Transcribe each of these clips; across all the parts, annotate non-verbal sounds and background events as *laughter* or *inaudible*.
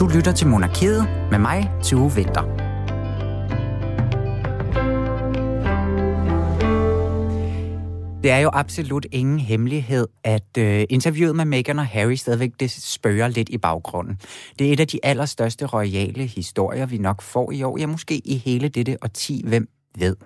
Du lytter til Monarkiet med mig, Tue Vinter. Det er jo absolut ingen hemmelighed, at øh, interviewet med Meghan og Harry stadigvæk det spørger lidt i baggrunden. Det er et af de allerstørste royale historier, vi nok får i år. Ja, måske i hele dette årti, hvem ved.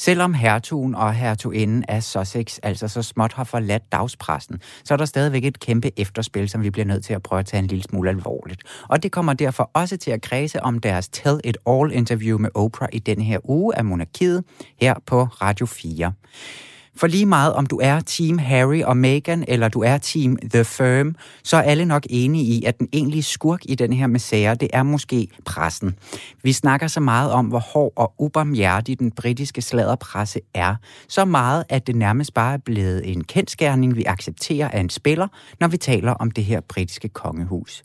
Selvom hertugen og hertuginden af Sussex altså så småt har forladt dagspressen, så er der stadigvæk et kæmpe efterspil, som vi bliver nødt til at prøve at tage en lille smule alvorligt. Og det kommer derfor også til at kredse om deres Tell It All interview med Oprah i denne her uge af Monarkiet her på Radio 4. For lige meget om du er Team Harry og Meghan, eller du er Team The Firm, så er alle nok enige i, at den egentlige skurk i den her misære, det er måske pressen. Vi snakker så meget om, hvor hård og ubarmhjertig den britiske sladderpresse er. Så meget, at det nærmest bare er blevet en kendskærning, vi accepterer af en spiller, når vi taler om det her britiske kongehus.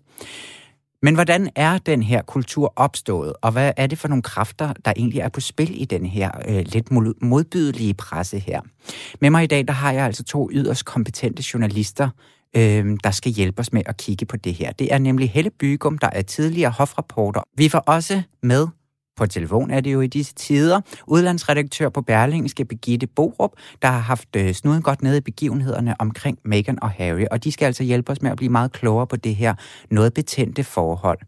Men hvordan er den her kultur opstået, og hvad er det for nogle kræfter, der egentlig er på spil i den her øh, lidt modbydelige presse her? Med mig i dag, der har jeg altså to yderst kompetente journalister, øh, der skal hjælpe os med at kigge på det her. Det er nemlig Helle Bygum, der er tidligere hofrapporter. Vi får også med på telefon er det jo i disse tider. Udlandsredaktør på Berlingske, Begitte Borup, der har haft øh, snuden godt nede i begivenhederne omkring Meghan og Harry, og de skal altså hjælpe os med at blive meget klogere på det her noget betændte forhold.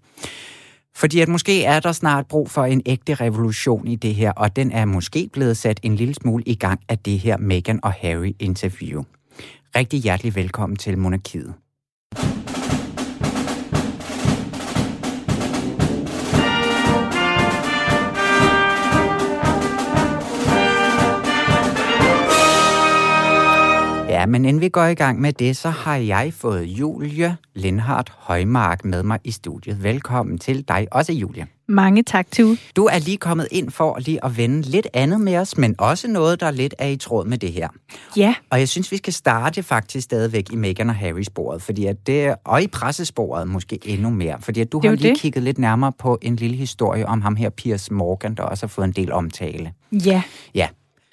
Fordi at måske er der snart brug for en ægte revolution i det her, og den er måske blevet sat en lille smule i gang af det her Meghan og Harry interview. Rigtig hjertelig velkommen til Monarkiet. Ja, men inden vi går i gang med det, så har jeg fået Julie Lindhardt Højmark med mig i studiet. Velkommen til dig også, Julie. Mange tak, til. Du er lige kommet ind for lige at vende lidt andet med os, men også noget, der lidt er i tråd med det her. Ja. Og jeg synes, vi skal starte faktisk stadigvæk i Meghan og Harry sporet, fordi at det, og i pressesporet måske endnu mere, fordi at du har lige det. kigget lidt nærmere på en lille historie om ham her, Piers Morgan, der også har fået en del omtale. Ja. Ja,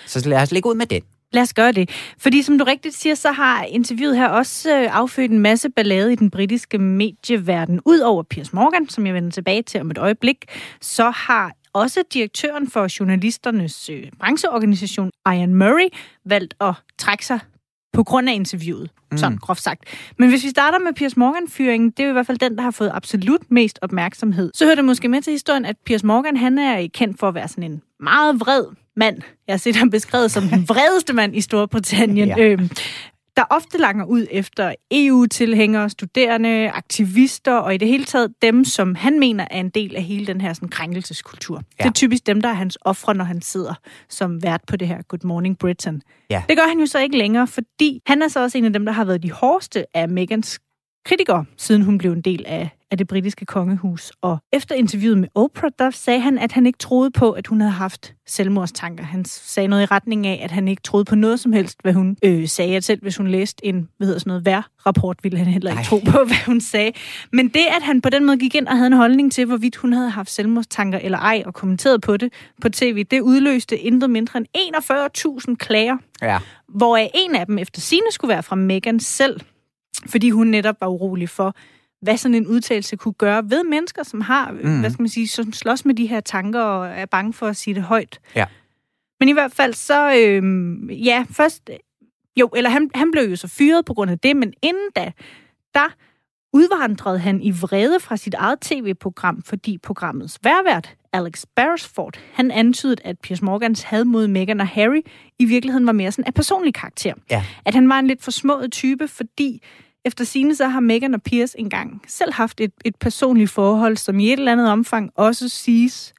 så lad os lægge ud med den. Lad os gøre det. Fordi som du rigtigt siger, så har interviewet her også øh, affødt en masse ballade i den britiske medieverden. Udover Piers Morgan, som jeg vender tilbage til om et øjeblik, så har også direktøren for journalisternes øh, brancheorganisation, Ian Murray, valgt at trække sig på grund af interviewet, mm. sådan groft sagt. Men hvis vi starter med Piers Morgan-fyringen, det er jo i hvert fald den, der har fået absolut mest opmærksomhed. Så hører det måske med til historien, at Piers Morgan, han er kendt for at være sådan en meget vred mand. Jeg har set ham beskrevet som den *laughs* vredeste mand i Storbritannien. ja. øhm, der ofte langer ud efter EU-tilhængere, studerende, aktivister og i det hele taget dem, som han mener er en del af hele den her sådan, krænkelseskultur. Ja. Det er typisk dem, der er hans ofre, når han sidder som vært på det her Good Morning Britain. Ja. Det gør han jo så ikke længere, fordi han er så også en af dem, der har været de hårdeste af Megans kritikere, siden hun blev en del af, af det britiske kongehus. Og efter interviewet med Oprah, der sagde han, at han ikke troede på, at hun havde haft selvmordstanker. Han sagde noget i retning af, at han ikke troede på noget som helst, hvad hun øh, sagde. At selv hvis hun læste en hvad hedder sådan noget, vejr-rapport, ville han heller ikke Ej. tro på, hvad hun sagde. Men det, at han på den måde gik ind og havde en holdning til, hvorvidt hun havde haft selvmordstanker eller ej, og kommenteret på det på tv, det udløste intet mindre end 41.000 klager. Ja. Hvoraf en af dem efter sine skulle være fra Meghan selv fordi hun netop var urolig for, hvad sådan en udtalelse kunne gøre ved mennesker, som har, mm. hvad skal man sige, som slås med de her tanker og er bange for at sige det højt. Ja. Men i hvert fald så, øh, ja, først, jo, eller han, han blev jo så fyret på grund af det, men inden da, der udvandrede han i vrede fra sit eget tv-program, fordi programmets værvært, Alex Beresford, han antydede, at Piers Morgans had mod Meghan og Harry i virkeligheden var mere sådan af personlig karakter. Ja. At han var en lidt forsmået type, fordi efter sine så har Meghan og Piers engang selv haft et, et personligt forhold, som i et eller andet omfang også siges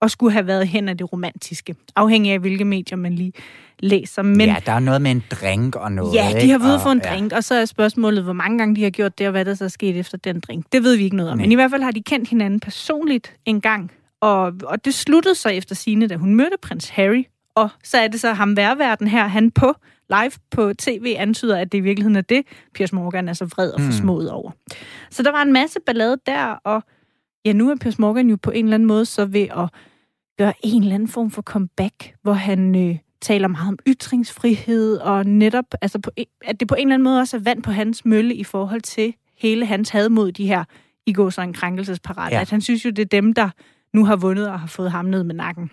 og skulle have været hen af det romantiske. Afhængig af, hvilke medier man lige læser. Men, ja, der er noget med en drink og noget. Ja, de har været for en ja. drink, og så er spørgsmålet, hvor mange gange de har gjort det, og hvad der så er sket efter den drink. Det ved vi ikke noget om. Nej. Men i hvert fald har de kendt hinanden personligt en gang. Og, og det sluttede så efter sine, da hun mødte prins Harry. Og så er det så ham værverden her, han på live på tv antyder, at det i virkeligheden er det, Piers Morgan er så vred og mm. forsmået over. Så der var en masse ballade der, og ja, nu er Piers Morgan jo på en eller anden måde så ved at gøre en eller anden form for comeback, hvor han øh, taler meget om ytringsfrihed, og netop, altså på, at det på en eller anden måde også er vand på hans mølle i forhold til hele hans had mod de her i går så en krænkelsesparat. Ja. At han synes jo, det er dem, der nu har vundet og har fået ham ned med nakken.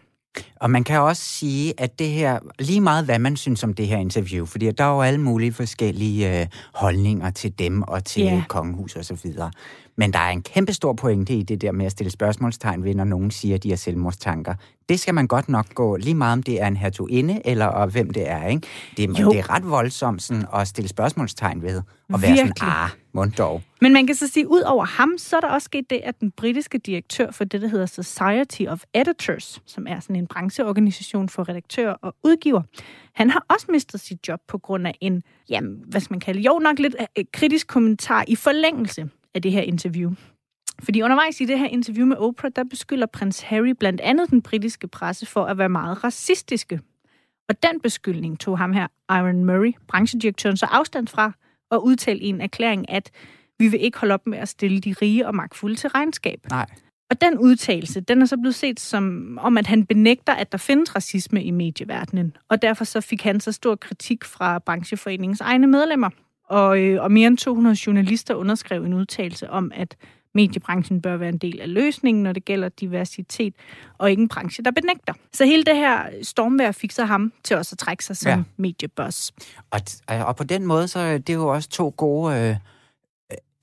Og man kan også sige, at det her, lige meget hvad man synes om det her interview, fordi der er jo alle mulige forskellige øh, holdninger til dem og til yeah. kongehus og så videre. Men der er en kæmpe stor pointe i det der med at stille spørgsmålstegn ved, når nogen siger, at de har selvmordstanker. Det skal man godt nok gå, lige meget om det er en hertuginde, eller og hvem det er. Ikke? Det, det er ret voldsomt sådan, at stille spørgsmålstegn ved, og være Virkelig. sådan, ah, mund dog. Men man kan så sige, ud over ham, så er der også sket det, at den britiske direktør for det, der hedder Society of Editors, som er sådan en brancheorganisation for redaktører og udgiver, han har også mistet sit job på grund af en, jamen, hvad skal man kalde, jo nok lidt øh, kritisk kommentar i forlængelse af det her interview. Fordi undervejs i det her interview med Oprah, der beskylder prins Harry blandt andet den britiske presse for at være meget racistiske. Og den beskyldning tog ham her, Iron Murray, branchedirektøren, så afstand fra og udtalte i en erklæring, at vi vil ikke holde op med at stille de rige og magtfulde til regnskab. Nej. Og den udtalelse, den er så blevet set som om, at han benægter, at der findes racisme i medieverdenen. Og derfor så fik han så stor kritik fra brancheforeningens egne medlemmer. Og, øh, og mere end 200 journalister underskrev en udtalelse om, at mediebranchen bør være en del af løsningen, når det gælder diversitet, og ikke en branche, der benægter. Så hele det her stormvær fik så ham til også at trække sig som ja. medieboss. Og, og på den måde, så er det jo også to gode... Øh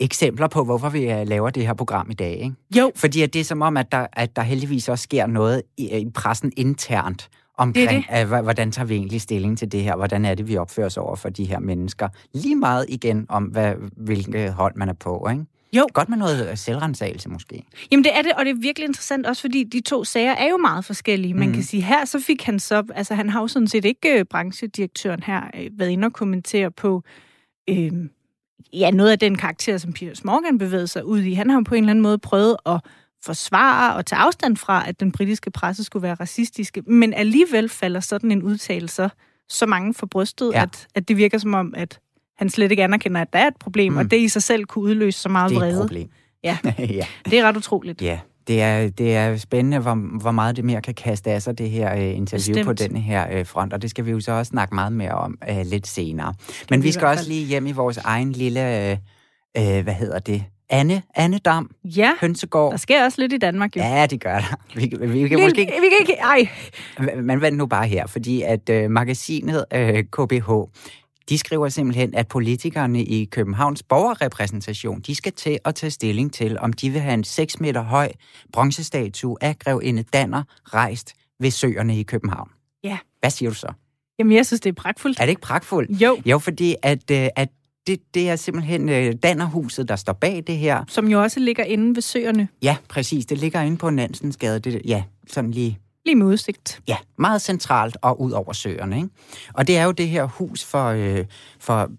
eksempler på, hvorfor vi øh, laver det her program i dag. Ikke? Jo. Fordi at det er som om, at der, at der heldigvis også sker noget i, i pressen internt omkring, det det. At, hvordan tager vi egentlig stilling til det her? Hvordan er det, vi opfører os over for de her mennesker? Lige meget igen om, hvad, hvilket hold man er på, ikke? Jo. Godt med noget selvrensagelse måske. Jamen det er det, og det er virkelig interessant også, fordi de to sager er jo meget forskellige. Man mm. kan sige, her så fik han så, altså han har jo sådan set ikke øh, branchedirektøren her øh, været inde og kommentere på, øh, ja, noget af den karakter, som Piers Morgan bevægede sig ud i. Han har på en eller anden måde prøvet at forsvare og tage afstand fra, at den britiske presse skulle være racistiske, men alligevel falder sådan en udtalelse så mange for brystet, ja. at, at det virker som om, at han slet ikke anerkender, at der er et problem, mm. og det i sig selv kunne udløse så meget vrede. Det er et problem. *laughs* Ja. *laughs* ja, det er ret utroligt. Ja, det er, det er spændende, hvor, hvor meget det mere kan kaste af sig, det her uh, interview Bestemt. på den her uh, front, og det skal vi jo så også snakke meget mere om uh, lidt senere. Men vi skal også lige hjem i vores egen lille, uh, uh, hvad hedder det, Anne, Anne Dam, ja, Hønsegård. der sker også lidt i Danmark, jo. Ja, det gør der. Vi, vi, vi kan vi, måske ikke... Vi kan ikke... Ej. Men vent nu bare her, fordi at uh, magasinet øh, KBH, de skriver simpelthen, at politikerne i Københavns borgerrepræsentation, de skal til at tage stilling til, om de vil have en 6 meter høj bronzestatue af grevinde Danner rejst ved søerne i København. Ja. Hvad siger du så? Jamen, jeg synes, det er pragtfuldt. Er det ikke pragtfuldt? Jo. Jo, fordi at, øh, at det, det er simpelthen øh, Dannerhuset, der står bag det her. Som jo også ligger inde ved søerne. Ja, præcis. Det ligger inde på Nansensgade. Det, ja, sådan lige... Lige med udsigt. Ja, meget centralt og ud over søerne. Ikke? Og det er jo det her hus for, øh, for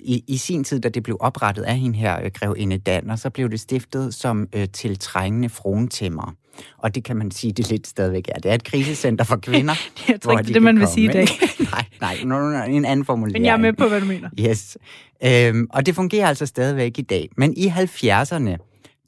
i, i sin tid, da det blev oprettet af hende her, øh, grevinde Danner, så blev det stiftet som øh, tiltrængende frontæmmer. Og det kan man sige, det lidt stadigvæk er. Det er et krisecenter for kvinder. *laughs* jeg tror ikke, det, det man vil sige i dag. *laughs* nej, nej, en anden formulering. Men jeg er med på, hvad du mener. Yes. Øhm, og det fungerer altså stadigvæk i dag. Men i 70'erne,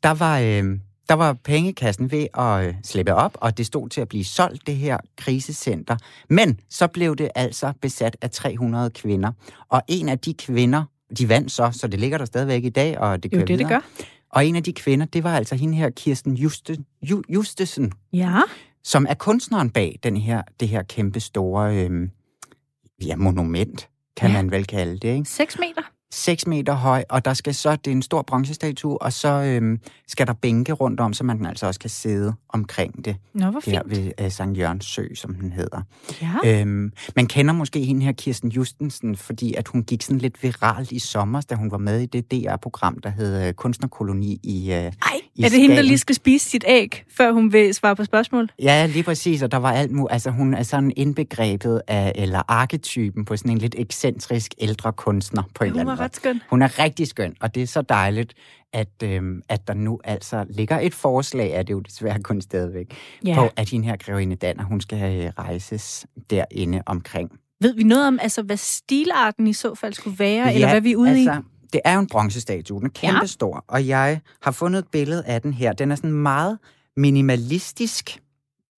der var, øhm, der var pengekassen ved at øh, slippe op, og det stod til at blive solgt, det her krisecenter. Men så blev det altså besat af 300 kvinder. Og en af de kvinder, de vandt så, så det ligger der stadigvæk i dag, og det kører jo, det, videre. det gør. Og en af de kvinder, det var altså hende her, Kirsten Juste, Ju, Justesen. Ja. Som er kunstneren bag den her, det her kæmpe store øh, ja, monument, kan ja. man vel kalde det. Ikke? 6 meter? 6 meter høj, og der skal så, det er en stor bronzestatue, og så øhm, skal der bænke rundt om, så man altså også kan sidde omkring det. Nå, hvor fint. Her ved øh, Sankt Jørgens Sø, som den hedder. Ja. Øhm, man kender måske hende her, Kirsten Justensen, fordi at hun gik sådan lidt viralt i sommer, da hun var med i det DR-program, der hed øh, Kunstnerkoloni i øh, Ej, i er det hende, der lige skal spise sit æg, før hun vil svare på spørgsmål? Ja, lige præcis, og der var alt muligt. Altså, hun er sådan indbegrebet af, eller arketypen på sådan en lidt ekscentrisk ældre kunstner på en eller anden måde ret skøn. Hun er rigtig skøn, og det er så dejligt, at, øhm, at der nu altså ligger et forslag, er det jo desværre kun stadigvæk, ja. på at hende her grevinde Danner, hun skal øh, rejses derinde omkring. Ved vi noget om, altså, hvad stilarten i så fald skulle være, ja, eller hvad vi er ude altså, i? Det er jo en bronzestatue, den er kæmpestor, ja. og jeg har fundet et billede af den her. Den er sådan meget minimalistisk,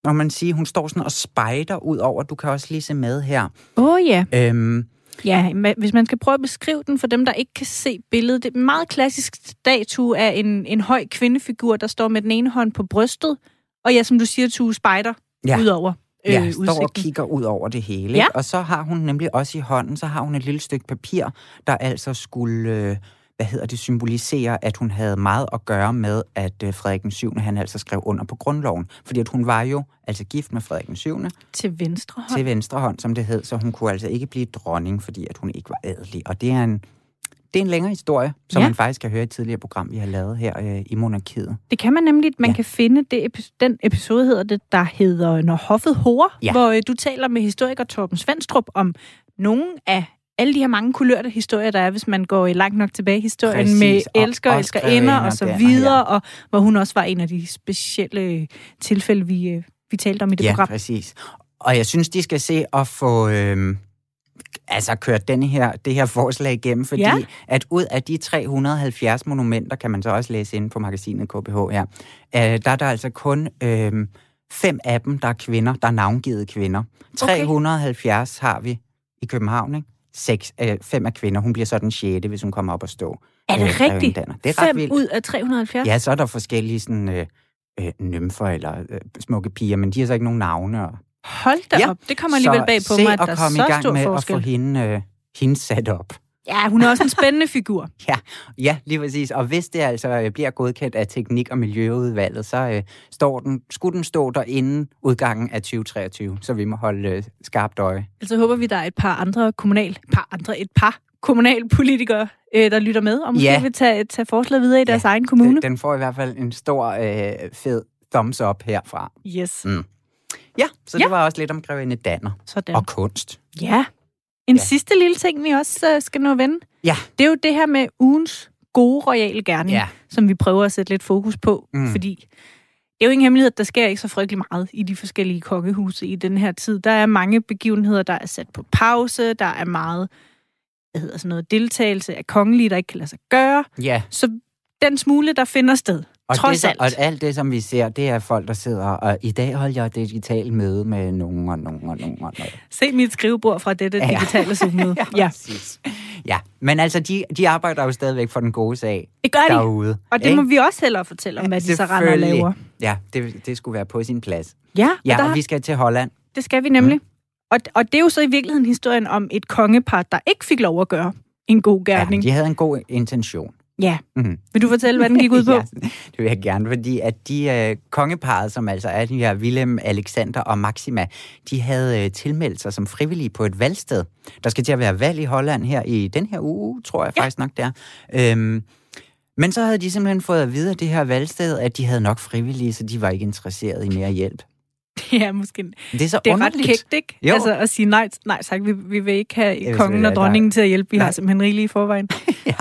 når man siger, hun står sådan og spejder ud over. Du kan også lige se med her. Åh oh, ja. Øhm, Ja, hvis man skal prøve at beskrive den for dem, der ikke kan se billedet. Det er en meget klassisk statue af en, en høj kvindefigur, der står med den ene hånd på brystet, og ja, som du siger, to spejder ja. udover. Øh, ja, står udsigten. og kigger ud over det hele. Ja. Og så har hun nemlig også i hånden, så har hun et lille stykke papir, der altså skulle... Øh, hvad hedder det, symbolisere, at hun havde meget at gøre med, at øh, Frederik den 7. han altså skrev under på grundloven. Fordi at hun var jo altså gift med Frederik den 7. Til venstre hånd. Til venstre hånd, som det hed, så hun kunne altså ikke blive dronning, fordi at hun ikke var adelig. Og det er en, det er en længere historie, som ja. man faktisk kan høre i et tidligere program, vi har lavet her øh, i Monarkiet. Det kan man nemlig. Man ja. kan finde det, den episode, hedder det, der hedder Når hoffet hår, ja. hvor øh, du taler med historiker Torben Svendstrup om nogle af alle de her mange kulørte historier, der er, hvis man går langt nok tilbage i historien Præcis, med elsker og elskerinder og så videre, ja. og hvor hun også var en af de specielle tilfælde, vi, øh, vi talte om i det ja, program. Ja, præcis. Og jeg synes, de skal se at få... Øh altså kørt denne her, det her forslag igennem, fordi ja. at ud af de 370 monumenter, kan man så også læse inde på magasinet KBH her, øh, der er der altså kun øh, fem af dem, der er kvinder, der er navngivet kvinder. Okay. 370 har vi i København, ikke? Seks, øh, fem af kvinder. Hun bliver så den sjette, hvis hun kommer op og stå. Er det øh, rigtigt? Det er fem ret vildt. ud af 370? Ja, så er der forskellige sådan, øh, øh, nymfer eller øh, smukke piger, men de har så ikke nogen navne. Og, Hold da ja. op. Det kommer alligevel bag på mig, at der er så i gang med forskel. at få hende, øh, hende sat op. Ja, hun er også en spændende figur. *laughs* ja, ja, lige præcis. Og hvis det altså øh, bliver godkendt af Teknik- og Miljøudvalget, så øh, står den, skulle den stå der inden udgangen af 2023, så vi må holde øh, skarpt øje. Altså håber vi, der er et par andre kommunal, par andre, et par kommunalpolitikere, øh, der lytter med, og måske ja. vil tage, tage forslaget videre i deres ja, egen kommune. Den, den får i hvert fald en stor, øh, fed thumbs up herfra. Yes. Mm. Ja, så ja. det var også lidt om Grevinde Danner. Sådan. Og kunst. Ja. En ja. sidste lille ting, vi også uh, skal nå at vende. Ja. Det er jo det her med ugens gode royale gerning, ja. som vi prøver at sætte lidt fokus på, mm. fordi det er jo ingen hemmelighed, at der sker ikke så frygtelig meget i de forskellige kokkehuse i den her tid. Der er mange begivenheder, der er sat på pause, der er meget hvad hedder sådan noget, deltagelse af kongelige, der ikke kan lade sig gøre. Ja. Så den smule, der finder sted, og Trods det, alt. Og alt det, som vi ser, det er folk, der sidder, og i dag holder jeg et digitalt møde med nogen og nogen og nogen. Og nogen. Se mit skrivebord fra dette ja. digitale Zoom-møde. *laughs* ja, ja. ja, men altså, de, de arbejder jo stadigvæk for den gode sag det gør de. derude. Og det ikke? må vi også hellere fortælle om, hvad de så render og laver. Ja, det, det skulle være på sin plads. Ja, ja og, der... og vi skal til Holland. Det skal vi nemlig. Mm. Og, og det er jo så i virkeligheden historien om et kongepar, der ikke fik lov at gøre en god gerning. Ja, de havde en god intention. Ja. Mm-hmm. Vil du fortælle, hvad den gik ud på? *laughs* ja, det vil jeg gerne, fordi at de uh, kongeparet, som altså er de her Willem, Alexander og Maxima, de havde uh, tilmeldt sig som frivillige på et valgsted. Der skal til at være valg i Holland her i den her uge, tror jeg ja. faktisk nok, det er. Øhm, men så havde de simpelthen fået at vide af det her valgsted, at de havde nok frivillige, så de var ikke interesseret i mere hjælp. *laughs* Ja, måske. Det er så det er underligt. ret kægt, ikke? Jo. Altså at sige nej, nej tak, vi, vi vil ikke have jeg kongen og dronningen der... til at hjælpe. Vi nej. har simpelthen rigeligt i forvejen. *laughs* ja,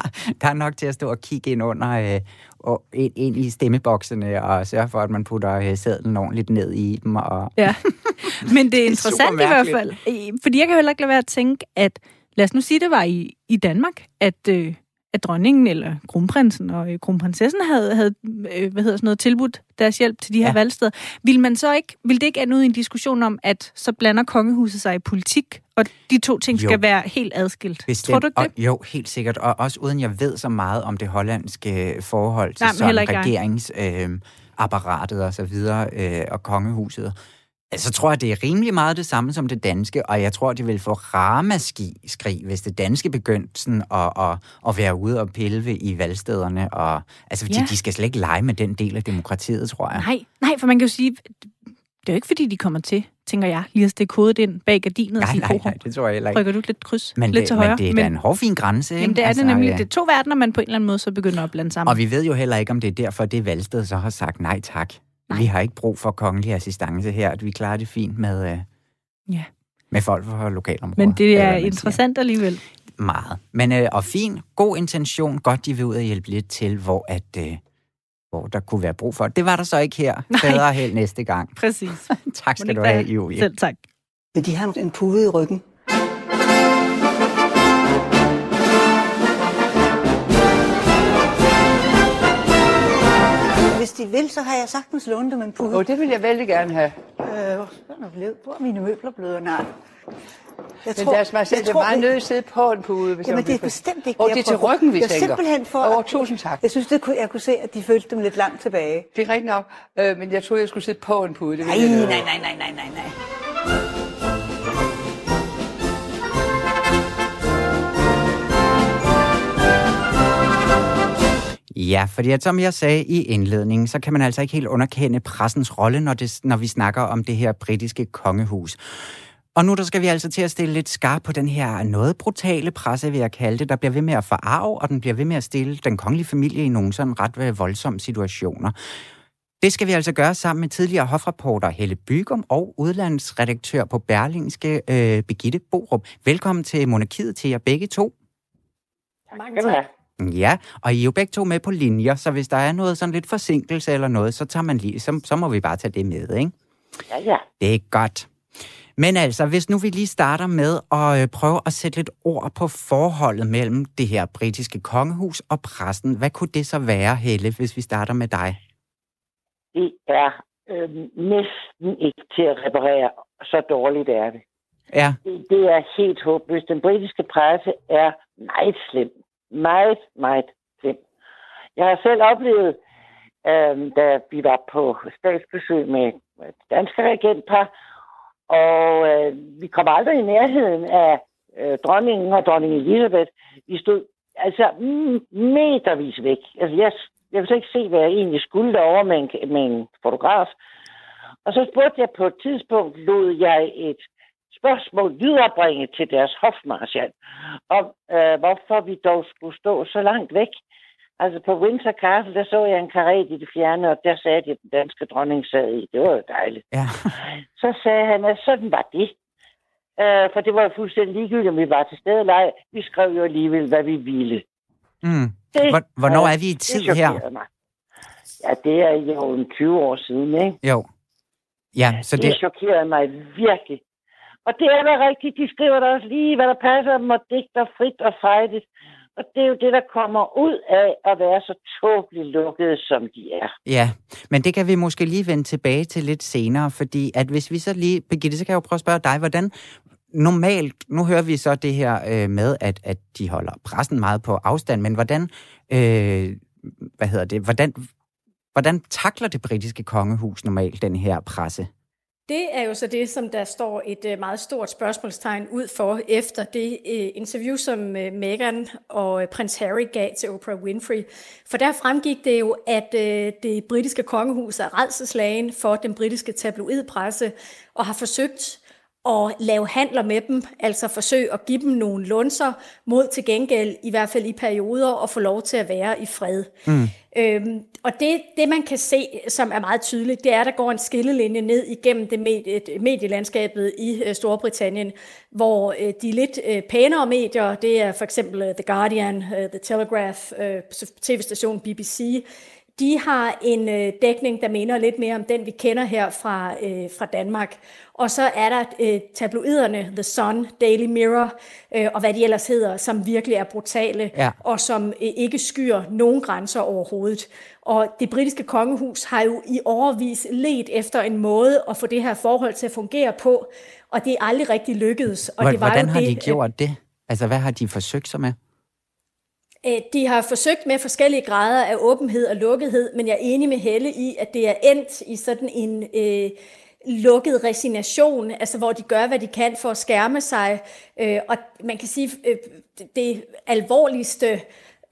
der er nok til at stå og kigge ind under øh, og ind, ind i stemmeboksene og sørge for, at man putter øh, sædlen ordentligt ned i dem. Og... Ja, *laughs* men det er interessant det er i hvert fald. Fordi jeg kan heller ikke lade være at tænke, at lad os nu sige, det var i, i Danmark, at... Øh, at dronningen eller kronprinsen og øh, kronprinsessen havde, havde øh, hvad hedder sådan noget, tilbudt deres hjælp til de her ja. valgsteder. Vil man så ikke, vil det ikke ende ud i en diskussion om, at så blander kongehuset sig i politik, og de to ting jo. skal være helt adskilt? Bestemt. Tror du ikke det? Og, jo, helt sikkert. Og også uden jeg ved så meget om det hollandske forhold til Nej, sådan regeringsapparatet øh, og så videre, øh, og kongehuset. Altså, så tror jeg, det er rimelig meget det samme som det danske, og jeg tror, de vil få ramaskrig, hvis det danske begyndte sådan at, at, at være ude og pille i valgstederne. Og, altså, fordi ja. de skal slet ikke lege med den del af demokratiet, tror jeg. Nej, nej, for man kan jo sige, det er jo ikke, fordi de kommer til, tænker jeg, lige at stikke hovedet ind bag gardinet nej, og sige, nej, nej, det tror jeg heller ikke. Rykker du lidt kryds, men lidt det, til højre. Men det er men, da en hårfin grænse, ikke? Jamen, det er altså, det nemlig. Ja. Det er to verdener, man på en eller anden måde så begynder at blande sammen. Og vi ved jo heller ikke, om det er derfor, det valgsted så har sagt nej tak. Nej. Vi har ikke brug for kongelig assistance her, at vi klarer det fint med, øh, ja. med folk fra lokalområdet. Men det er interessant siger. alligevel. Meget. Men, øh, og fin, god intention, godt de vil ud og hjælpe lidt til, hvor at... Øh, hvor der kunne være brug for. Det var der så ikke her. Nej. Bedre held næste gang. Præcis. *laughs* tak skal du have, Julie. Selv tak. Vil de have en pude i ryggen? De vil, så har jeg sagtens lånt dem en pude. oh, det vil jeg vældig gerne have. Øh, hvor er? Hvor er mine møbler blevet? Nej. Jeg Men lad os bare tror, var vi- nødt til at sidde på en pude. Hvis Jamen, det er bestemt ikke Og det, er til ryggen, vi Det er tænker. simpelthen for... Åh, tusind tak. Jeg synes, det kunne, jeg kunne se, at de følte dem lidt langt tilbage. Det er rigtigt nok, øh, men jeg troede, jeg skulle sidde på en pude. Det Nej, nej, nej, nej, nej, nej, nej. Ja, fordi at, som jeg sagde i indledningen, så kan man altså ikke helt underkende pressens rolle, når, det, når vi snakker om det her britiske kongehus. Og nu der skal vi altså til at stille lidt skarp på den her noget brutale presse, vil jeg kalde det, der bliver ved med at forarve, og den bliver ved med at stille den kongelige familie i nogle sådan ret øh, voldsomme situationer. Det skal vi altså gøre sammen med tidligere hofreporter Helle Bygum og udlandsredaktør på Berlingske, øh, Begitte Borup. Velkommen til Monarkiet til jer begge to. Mange tak. Ja, og I er jo begge to med på linjer, så hvis der er noget sådan lidt forsinkelse eller noget, så, tager man lige, så, så må vi bare tage det med, ikke? Ja, ja. Det er godt. Men altså, hvis nu vi lige starter med at øh, prøve at sætte lidt ord på forholdet mellem det her britiske kongehus og præsten, hvad kunne det så være, Helle, hvis vi starter med dig? Det er øh, næsten ikke til at reparere. Så dårligt er det. Ja, det. Det er helt håbløst. Den britiske presse er meget slem. Meget, meget slem. Jeg har selv oplevet, øh, da vi var på statsbesøg med med et danske regentpar, og øh, vi kom aldrig i nærheden af øh, dronningen og dronning Elisabeth. Vi stod altså mm, metervis væk. Altså, jeg, jeg kunne ikke se, hvad jeg egentlig skulle derovre med en, med en fotograf. Og så spurgte jeg på et tidspunkt, lod jeg et spørgsmål viderebringe til deres hofmarschall, om øh, hvorfor vi dog skulle stå så langt væk. Altså på Windsor Castle, der så jeg en karet i det fjerne, og der sagde de, at den danske dronning sad i. Det var jo dejligt. ja. *laughs* Så sagde han, at sådan var det. Øh, for det var jo fuldstændig ligegyldigt, om vi var til stede eller ej. Vi skrev jo alligevel, hvad vi ville. Mm. Det, Hvor, hvornår er vi i det tid her? chokerede Mig. Ja, det er jo en 20 år siden, ikke? Jo. Ja, så det, det, det chokerede mig virkelig. Og det er da rigtigt. De skriver da også lige, hvad der passer dem, og digter frit og fejligt. Og det er jo det, der kommer ud af at være så tåbeligt lukkede, som de er. Ja, men det kan vi måske lige vende tilbage til lidt senere, fordi at hvis vi så lige, Birgitte, så kan jeg jo prøve at spørge dig, hvordan normalt, nu hører vi så det her øh, med, at, at de holder pressen meget på afstand, men hvordan, øh, hvad hedder det, hvordan, hvordan takler det britiske kongehus normalt den her presse? Det er jo så det, som der står et øh, meget stort spørgsmålstegn ud for efter det øh, interview, som øh, Meghan og prins Harry gav til Oprah Winfrey. For der fremgik det jo, at det britiske kongehus er redselslagen for den britiske tabloidpresse og har forsøgt at lave handler med dem, altså forsøge at give dem nogle lunser mod til gengæld, i hvert fald i perioder, at få lov til at være i fred. Mm. Øhm, og det, det, man kan se, som er meget tydeligt, det er, at der går en skillelinje ned igennem det medie, medielandskabet i øh, Storbritannien, hvor øh, de lidt øh, pænere medier, det er for eksempel øh, The Guardian, øh, The Telegraph, øh, tv-stationen BBC, de har en øh, dækning, der minder lidt mere om den, vi kender her fra, øh, fra Danmark. Og så er der øh, tabloiderne The Sun, Daily Mirror øh, og hvad de ellers hedder, som virkelig er brutale Ja. og som øh, ikke skyer nogen grænser overhovedet. Og det britiske kongehus har jo i overvis let efter en måde at få det her forhold til at fungere på, og det er aldrig rigtig lykkedes. Og det var Hvordan har det, de øh, gjort det? Altså, hvad har de forsøgt sig med? Øh, De har forsøgt med forskellige grader af åbenhed og lukkethed, men jeg er enig med Helle i, at det er endt i sådan en øh, lukket resignation, altså hvor de gør, hvad de kan for at skærme sig. Øh, og man kan sige, øh, det alvorligste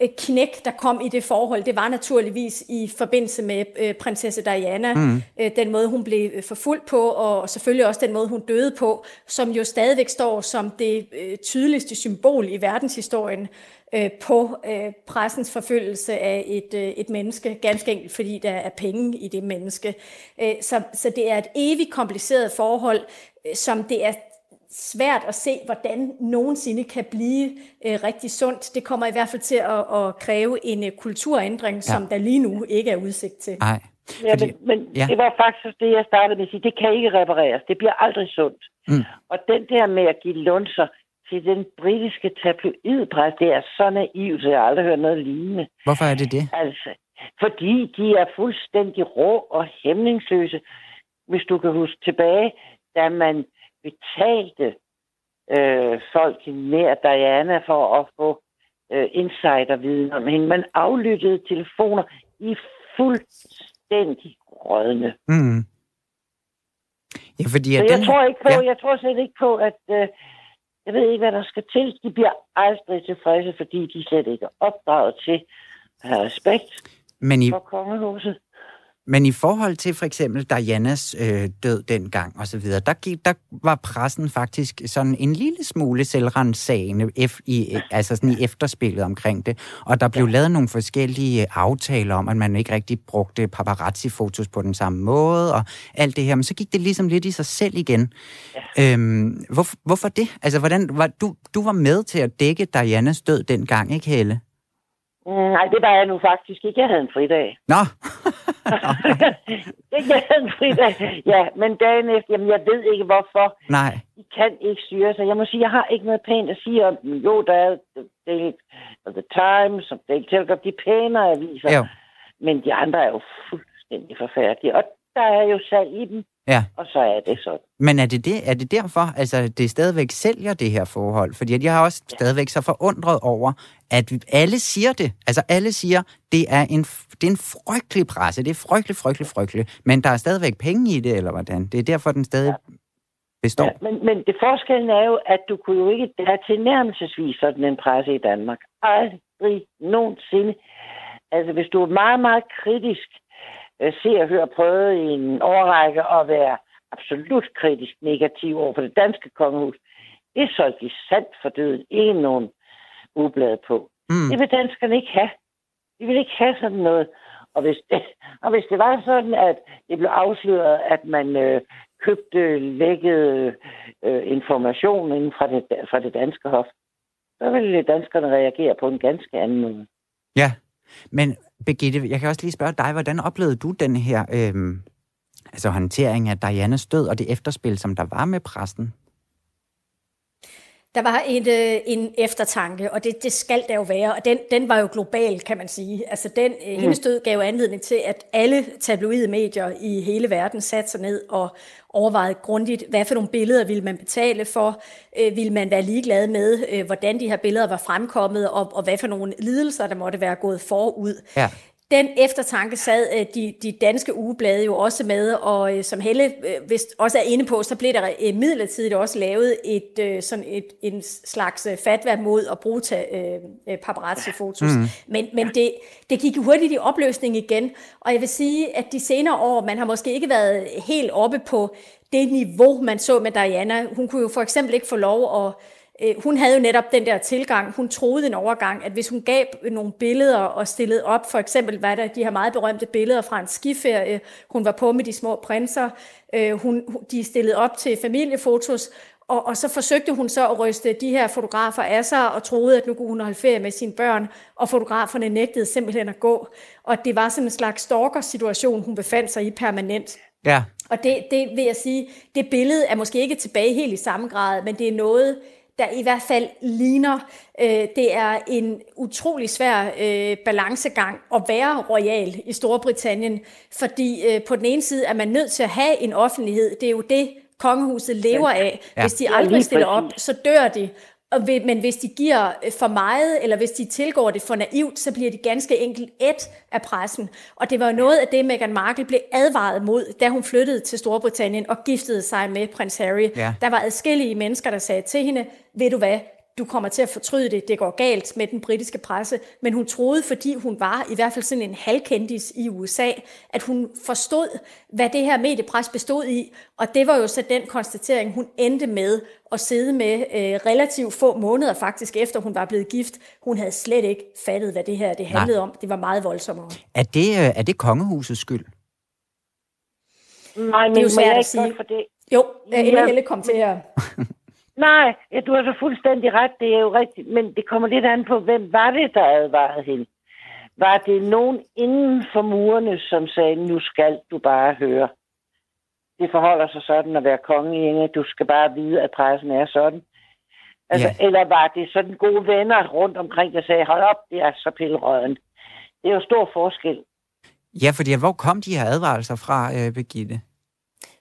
øh, knæk, der kom i det forhold, det var naturligvis i forbindelse med øh, prinsesse Diana. Mm. Øh, den måde, hun blev forfulgt på, og selvfølgelig også den måde, hun døde på, som jo stadigvæk står som det øh, tydeligste symbol i verdenshistorien øh, på øh, pressens forfølgelse af et, øh, et menneske, ganske enkelt fordi der er penge i det menneske. Øh, så, så det er et evigt kompliceret forhold, øh, som det er svært at se, hvordan nogensinde kan blive øh, rigtig sundt. Det kommer i hvert fald til at, at kræve en øh, kulturændring, som Ja. der lige nu ikke er udsigt til. Nej. Ja, Fordi- men, men ja. ja. det var faktisk det, jeg startede med at sige. Det kan ikke repareres. Det bliver aldrig sundt. Mm. Og den der med at give lunser til den britiske tabloidpres, det er så naivt, så jeg aldrig hørt noget lignende. Hvorfor er det det? Altså, fordi de er fuldstændig rå og hæmningsløse. Hvis du kan huske tilbage, da man betalte øh, folk nær Diana for at få øh, insiderviden om hende. Man aflyttede telefoner i fuldstændig rådne. Mm. Ja, fordi Så at jeg den, tror ikke på, ja. jeg tror slet ikke på, at øh, jeg ved ikke, hvad der skal til. De bliver aldrig tilfredse, fordi de slet ikke er opdraget til at have respekt men, i, for kongehuset. Men i forhold til for eksempel Dianas øh, død dengang og så videre, der, gik, der var pressen faktisk sådan en lille smule selvrensagende i, altså sådan i efterspillet omkring det. Og der blev lavet nogle forskellige aftaler om, at man ikke rigtig brugte paparazzi-fotos på den samme måde og alt det her. Men så gik det ligesom lidt i sig selv igen. Ja. Øhm, hvor, hvorfor det? Altså, hvordan, var, du, du var med til at dække Dianas død dengang, ikke Helle? Mm, Nej, det var jeg nu faktisk ikke. Jeg havde en fridag. Nå, *laughs* jeg havde en fridag. Ja, men dagen efter, jamen jeg ved ikke hvorfor. nej. De kan ikke styre sig. Jeg må sige, jeg har ikke noget pænt at sige om dem. Jo, der er Daily, The Times og Daily Telegraph, de pænere aviser. Jo. Men de andre er jo fuldstændig forfærdelige. Og der er jo salg i dem, Ja. og så er det sådan. Men er det, det, er det derfor, altså det stadigvæk sælger det her forhold? Fordi jeg har også stadigvæk så forundret over, at alle siger det. Altså alle siger, det er en, det er en frygtelig presse. Det er frygtelig, frygtelig, frygtelig. Men der er stadigvæk penge i det, eller hvordan? Det er derfor, den stadig består. Ja, men, men det forskellen er jo, at du kunne jo ikke have tilnærmelsesvis sådan en presse i Danmark. Aldrig nogensinde. Altså, hvis du er meget, meget kritisk, øh, ser og hører prøvet i en årrække at være absolut kritisk negativ over for det danske kongehus, det solgte de sandt for døden. Ikke nogen ublad på. Mm. Det vil danskerne ikke have. De vil ikke have sådan noget. Og hvis det, *laughs* og hvis det var sådan, at det blev afsløret, at man øh, købte lækket øh, information inden fra det, fra det danske hof, så ville danskerne reagere på en ganske anden måde. Ja, men Birgitte, jeg kan også lige spørge dig, hvordan oplevede du den her øh, altså håndtering af Dianas død og det efterspil, som der var med præsten? Der var en, øh, en eftertanke, og det, det skal der jo være, og den, den var jo global, kan man sige. Altså, den, mm. hendes død gav anledning til, at alle tabloide medier i hele verden satte sig ned og overvejede grundigt, hvad for nogle billeder ville man betale for, øh, ville man være ligeglad med, øh, hvordan de her billeder var fremkommet, og, og hvad for nogle lidelser, der måtte være gået forud. Ja. Den eftertanke sad øh, de, de danske ugeblade jo også med, og øh, som Helle øh, vist også er inde på, så blev der midlertidigt også lavet et, sådan et, en slags fatwa mod at bruge paparazzi-fotos. Mm. Men, men det, det gik hurtigt i opløsning igen, og jeg vil sige, at de senere år, man har måske ikke været helt oppe på det niveau, man så med Diana. Hun kunne jo for eksempel ikke få lov at Øh, hun havde jo netop den der tilgang. Hun troede en overgang, at hvis hun gav nogle billeder og stillede op, for eksempel var der de her meget berømte billeder fra en skiferie, hun var på med de små prinser, øh, hun, de stillede op til familiefotos, og, og så forsøgte hun så at ryste de her fotografer af sig, og troede, at nu kunne hun holde ferie med sine børn, og fotograferne nægtede simpelthen at gå. Og det var sådan en slags stalker-situation, hun befandt sig i permanent. Ja. Og det, det vil jeg sige, det billede er måske ikke tilbage helt i samme grad, men det er noget, der i hvert fald ligner. Øh, det er en utrolig svær øh, balancegang at være royal i Storbritannien, fordi øh, på den ene side er man nødt til at have en offentlighed. Det er jo det, kongehuset lever af. Ja. Hvis de aldrig stiller op, så dør de. Og Men hvis de giver øh, for meget, eller hvis de tilgår det for naivt, så bliver de ganske enkelt et af pressen. Og det var jo noget af det, Meghan Markle blev advaret mod, da hun flyttede til Storbritannien og giftede sig med prins Harry. Ja. Der var adskillige mennesker, der sagde til hende, ved du hvad, du kommer til at fortryde det, det går galt med den britiske presse. Men hun troede, fordi hun var i hvert fald sådan en halvkendis i USA, at hun forstod, hvad det her mediepres bestod i. Og det var jo så den konstatering, hun endte med at sidde med øh, relativt få måneder faktisk, efter hun var blevet gift. Hun havde slet ikke fattet, hvad det her det handlede om. Det var meget voldsommere. Er det, øh, er det kongehusets skyld? Nej, men Det er jo svært jeg at ikke sige. for det? Jo, Ella Ja. Helle kom til her. *laughs* Nej, ja, du har så fuldstændig ret. Det er jo rigtigt. Men det kommer lidt an på, hvem var det, der advarede hende? Var det nogen inden for murene, som sagde, nu skal du bare høre? Det forholder sig sådan at være konge i England. Du skal bare vide, at pressen er sådan. Altså, Ja. Eller var det sådan gode venner rundt omkring, der sagde, hold op, det er så pillerøden. Det er jo stor forskel. Ja, fordi hvor kom de her advarelser fra, øh, Birgitte?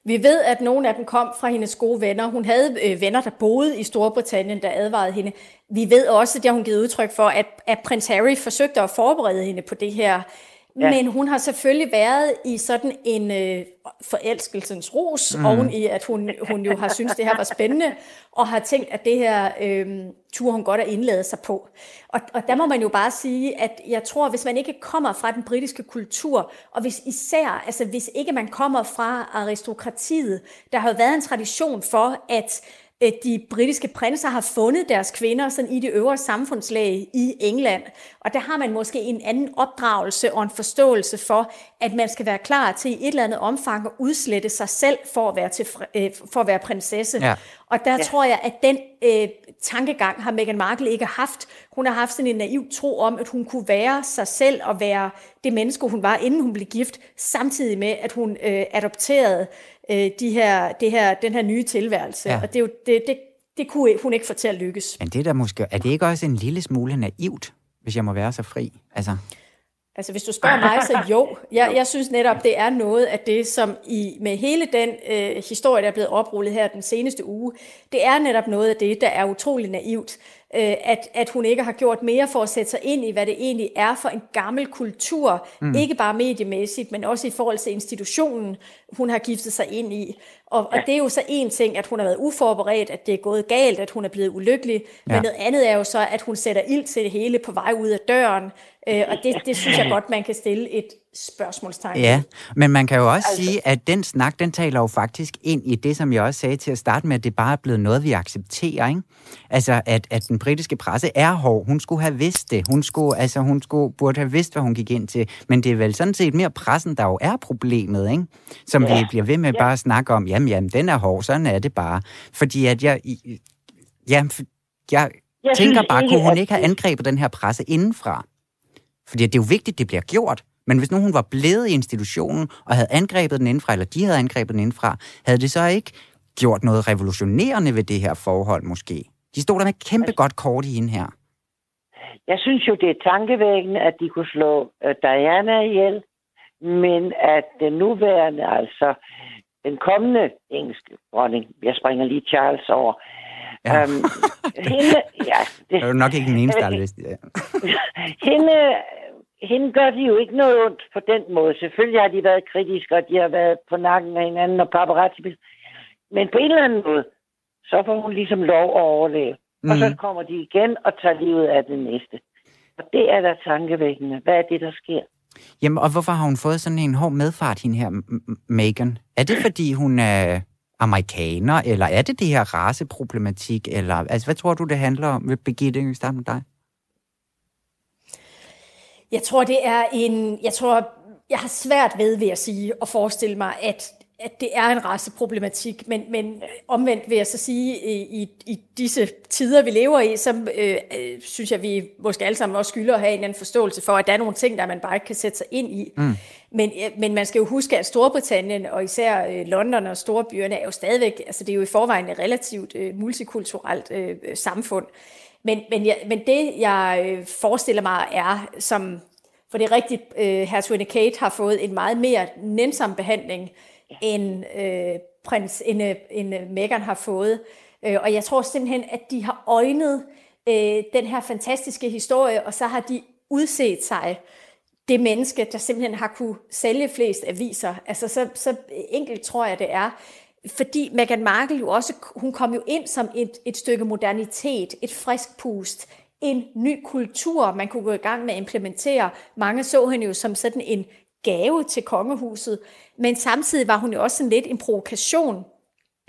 Vi ved, at nogle af dem kom fra hendes gode venner. Hun havde øh, venner, der boede i Storbritannien, der advarede hende. Vi ved også, det har hun givet udtryk for, at, at prins Harry forsøgte at forberede hende på det her. Ja. Men hun har selvfølgelig været i sådan en øh, forelskelsens ros, mm. oven i at hun, hun jo har syntes, det her var spændende, og har tænkt, at det her øh, tur hun godt at indlade sig på. Og, og der må man jo bare sige, at jeg tror, hvis man ikke kommer fra den britiske kultur, og hvis især, altså hvis ikke man kommer fra aristokratiet, der har jo været en tradition for, at Øh, de britiske prinser har fundet deres kvinder sådan i det øvre samfundslag i England. Og der har man måske en anden opdragelse og en forståelse for, at man skal være klar til i et eller andet omfang at udslette sig selv for at være, til, øh, for at være prinsesse. Ja. Og der ja. tror jeg, at den øh, tankegang har Meghan Markle ikke haft. Hun har haft sådan en naiv tro om, at hun kunne være sig selv og være det menneske, hun var, inden hun blev gift, samtidig med, at hun øh, adopterede øh, de her, det her, den her nye tilværelse. Ja. Og det, er jo, det, det, det kunne hun ikke få til at lykkes. Men det der måske, er det ikke også en lille smule naivt, hvis jeg må være så fri? Altså... Altså hvis du spørger mig, så jo. Jeg, jeg synes netop, det er noget af det, som i med hele den øh, historie, der er blevet oprullet her den seneste uge, det er netop noget af det, der er utrolig naivt øh, at, at hun ikke har gjort mere for at sætte sig ind i, hvad det egentlig er for en gammel kultur, mm. ikke bare mediemæssigt, men også i forhold til institutionen, hun har giftet sig ind i. Og, ja. og det er jo så en ting, at hun har været uforberedt, at det er gået galt, at hun er blevet ulykkelig, ja. men noget andet er jo så, at hun sætter ild til det hele på vej ud af døren, øh, og det, det synes jeg godt, man kan stille et spørgsmålstegn. Ja, men man kan jo også altså, sige, at den snak, den taler jo faktisk ind i det, som jeg også sagde til at starte med, at det bare er blevet noget, vi accepterer, ikke? Altså, at, at den britiske presse er hård. Hun skulle have vidst det. Hun, skulle, altså, hun skulle, burde have vidst, hvad hun gik ind til. Men det er vel sådan set mere pressen, der jo er problemet, ikke? Som ja. vi bliver ved med ja. bare at snakke om, jamen, jamen, den er hård, sådan er det bare. Fordi at jeg... Ja, jeg, jeg tænker bare, kunne hun ikke have angrebet den her presse indenfra? Fordi det er jo vigtigt, det bliver gjort. Men hvis nu hun var blevet i institutionen og havde angrebet den indenfra, eller de havde angrebet den indenfra, havde det så ikke gjort noget revolutionerende ved det her forhold måske? De stod der med et kæmpe godt kort i hende her. Jeg synes jo, det er tankevækkende, at de kunne slå uh, Diana ihjel, men at den nuværende, altså den kommende engelske dronning, jeg springer lige Charles over, Ja. Um, *laughs* hende, ja, det, det er jo nok ikke den eneste, der har. *laughs* Ja. hende hende gør de jo ikke noget ondt på den måde. Selvfølgelig har de været kritiske, og de har været på nakken af hinanden og paparazzi. Men på en eller anden måde, så får hun ligesom lov at overleve. Mm. Og så mhm. kommer de igen og tager livet af det næste. Og det er da tankevækkende. Hvad er det, der sker? Jamen, og hvorfor har hun fået sådan en hård medfart, hende her, Megan? Er det, fordi hun er amerikaner, eller er det det her raceproblematik, eller altså, hvad tror du, det handler om? Birgitte, vi starte med dig? Jeg tror, det er en... Jeg tror, jeg har svært ved, ved at sige, og forestille mig, at, at det er en raceproblematik, men, men omvendt vil jeg så sige, i, i disse tider, vi lever i, så øh, øh, synes jeg, vi måske alle sammen også skylder at have en eller anden forståelse for, at der er nogle ting, der man bare ikke kan sætte sig ind i. Mm. Men, øh, men man skal jo huske, at Storbritannien, og især øh, London og storbyerne, er jo stadigvæk, altså det er jo i forvejen et relativt øh, multikulturelt øh, samfund. Men, men, jeg, men det, jeg øh, forestiller mig, er som... For det er rigtigt, øh, hertuginde Kate har fået en meget mere nænsom behandling, end, øh, prins, end, øh, end øh, Meghan har fået. Øh, og jeg tror simpelthen, at de har øjnet øh, den her fantastiske historie, og så har de udset sig det menneske, der simpelthen har kunne sælge flest aviser. Altså så, så enkelt tror jeg, det er fordi Meghan Markle jo også, hun kom jo ind som et, et stykke modernitet, et frisk pust, en ny kultur, man kunne gå i gang med at implementere. Mange så hende jo som sådan en gave til kongehuset, men samtidig var hun jo også sådan lidt en provokation.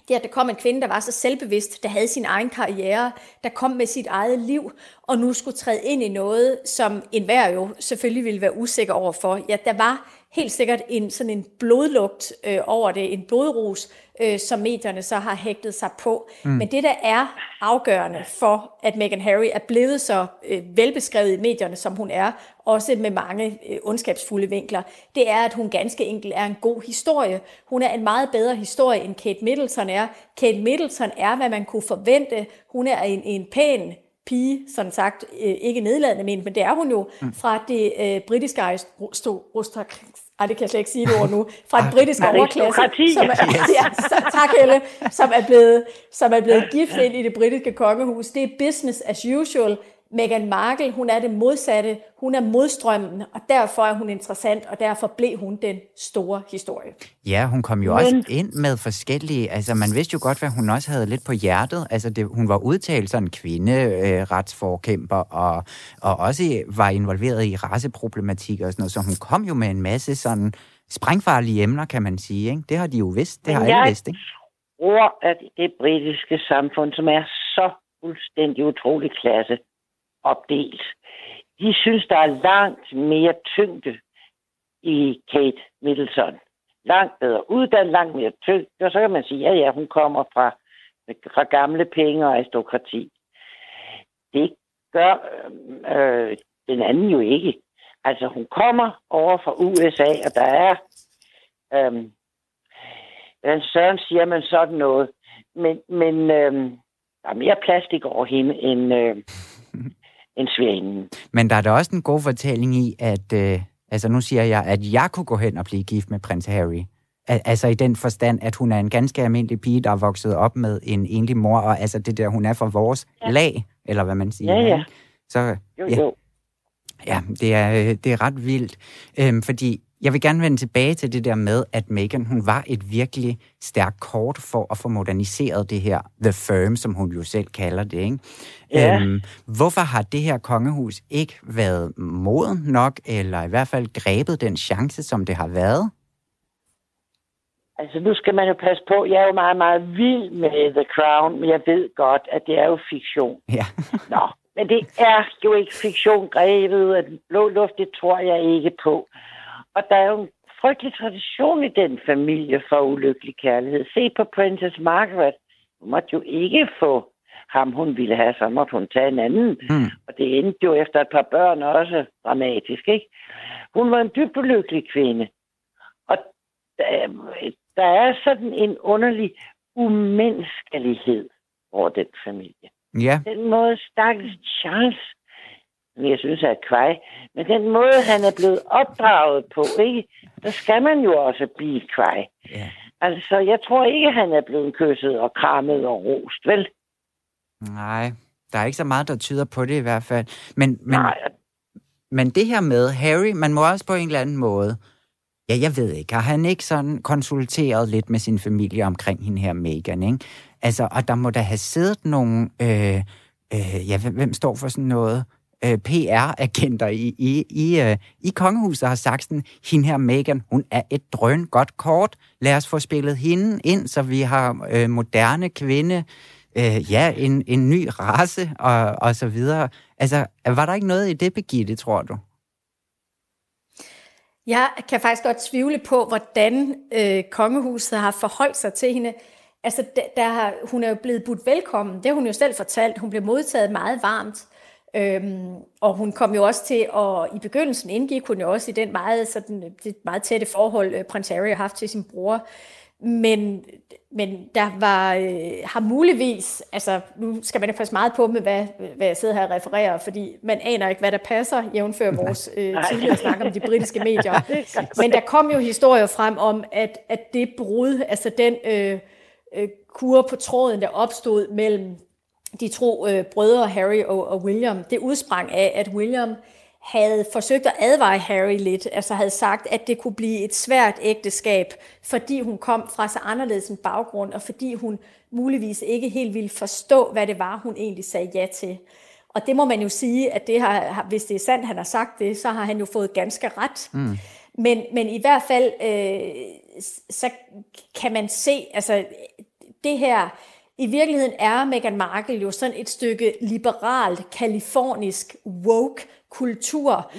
Det at der kom en kvinde, der var så selvbevidst, der havde sin egen karriere, der kom med sit eget liv, og nu skulle træde ind i noget, som enhver jo selvfølgelig ville være usikker overfor. Ja, der var helt sikkert en sådan en blodlugt øh, over det, en blodrus, øh, som medierne så har hægtet sig på. Mm. Men det, der er afgørende for, at Meghan Harry er blevet så øh, velbeskrevet i medierne, som hun er, også med mange øh, ondskabsfulde vinkler, det er, at hun ganske enkelt er en god historie. Hun er en meget bedre historie, end Kate Middleton er. Kate Middleton er, hvad man kunne forvente. Hun er en, en pæn, pige, sådan sagt, øh, ikke nedladende men, men det er hun jo, mm. fra det øh, britiske ej, det kan jeg slet ikke sige det ord nu, fra en britisk overklasse, som er, ja, så- tak Helle, som er blevet, som er blevet gift ind i det britiske kongehus. Det er business as usual. Meghan Markle, hun er det modsatte. Hun er modstrømmen, og derfor er hun interessant, og derfor blev hun den store historie. Ja, hun kom jo Men- også ind med forskellige... Altså, man vidste jo godt, hvad hun også havde lidt på hjertet. Altså, det, hun var udtalt sådan kvinderetsforkæmper, og, og også var involveret i raceproblematik og sådan noget. Så hun kom jo med en masse sådan sprængfarlige emner, kan man sige. Ikke? Det har de jo vidst. Det har Men alle jeg- vidst, ikke? tror, at det britiske samfund, som er så fuldstændig utrolig klasse opdelt, de synes, der er langt mere tyngde i Kate Middleton. Langt bedre uddannet, langt mere tyngde. Og så kan man sige, ja, ja, hun kommer fra, fra gamle penge og aristokrati. Det gør øh, den anden jo ikke. Altså, hun kommer over fra USA, og der er... Øhm, Hvordan søren siger man sådan noget? Men, men øhm, der er mere plastik over hende end, øh, end svinden. Men der er da også en god fortælling i, at... Øh, altså, nu siger jeg, at jeg kunne gå hen og blive gift med prins Harry. Al- Altså i den forstand, at hun er en ganske almindelig pige, der er vokset op med en enlig mor, og altså det der, hun er fra vores ja. lag, eller hvad man siger. Ja, ja. Så Jo, ja, jo. Ja, det er, øh, det er ret vildt, øhm, fordi jeg vil gerne vende tilbage til det der med, at Meghan, hun var et virkelig stærkt kort for at få moderniseret det her The Firm, som hun jo selv kalder det, ikke? Ja. Øhm, hvorfor har det her kongehus ikke været moden nok, eller i hvert fald grebet den chance, som det har været? Altså, nu skal man jo passe på. Jeg er jo meget, meget vild med The Crown, men jeg ved godt, at det er jo fiktion. Ja. *laughs* Nå, men det er jo ikke fiktion grebet af den blå luft, det tror jeg ikke på. Og der er jo en frygtelig tradition i den familie for ulykkelig kærlighed. Se på Princess Margaret. Hun måtte jo ikke få ham, hun ville have, så måtte hun tage en anden. Mm. Og det endte jo efter et par børn også dramatisk, ikke? Hun var en dybt ulykkelig kvinde. Og der, der er sådan en underlig umenneskelighed over den familie. Ja, Den måde stakkels Charles, jeg synes er kvej, men den måde, han er blevet opdraget på, ikke? så skal man jo også blive kvej. Ja. Altså, jeg tror ikke, han er blevet kysset og krammet og rost, vel? nej, der er ikke så meget, der tyder på det i hvert fald. Men, men, Nej, Men det her med Harry, man må også på en eller anden måde, ja, jeg ved ikke, har han ikke sådan konsulteret lidt med sin familie omkring hende her Meghan, ikke? Altså, og der må der have siddet nogle, øh, øh, ja, hvem, hvem står for sådan noget, øh, PR-agenter i, i, i, øh, i kongehuset har sagt sådan, hende her Megan, hun er et drøn godt kort, lad os få spillet hende ind, så vi har øh, moderne kvinde, øh, ja, en, en ny race og, og så videre. Altså, var der ikke noget i det, Birgitte, tror du? Jeg kan faktisk godt tvivle på, hvordan øh, kongehuset har forholdt sig til hende. Altså, der, der har, hun er jo blevet budt velkommen. Det har hun jo selv fortalt. Hun blev modtaget meget varmt. Øhm, og hun kom jo også til, og i begyndelsen indgik hun jo også i den meget, sådan, det meget tætte forhold, øh, prins Harry har haft til sin bror. Men, men der var, øh, har muligvis, altså nu skal man jo passe meget på med, hvad, hvad jeg sidder her og refererer, fordi man aner ikke, hvad der passer, jævnfør vores øh, tidligere snak om de britiske medier. *laughs* Men der kom jo historier frem om, at, at det brud, altså den øh, øh, kur på tråden, der opstod mellem de to øh, brødre, Harry og, og William, det udsprang af, at William havde forsøgt at advare Harry lidt, altså havde sagt, at det kunne blive et svært ægteskab, fordi hun kom fra så anderledes en baggrund, og fordi hun muligvis ikke helt ville forstå, hvad det var, hun egentlig sagde ja til. Og det må man jo sige, at det har, hvis det er sandt, han har sagt det, så har han jo fået ganske ret. Mm. Men, men i hvert fald, øh, så kan man se, altså det her, i virkeligheden er Meghan Markle jo sådan et stykke liberalt, kalifornisk, woke kultur.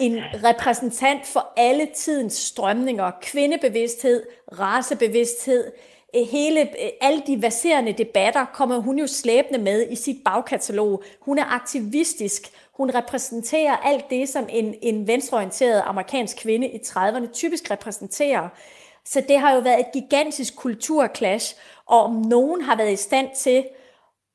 En repræsentant for alle tidens strømninger, kvindebevidsthed, racebevidsthed, øh, hele, øh, alle de verserende debatter kommer hun jo slæbende med i sit bagkatalog. Hun er aktivistisk. Hun repræsenterer alt det, som en, en venstreorienteret amerikansk kvinde i 30'erne typisk repræsenterer. Så det har jo været et gigantisk kulturklash, og om nogen har været i stand til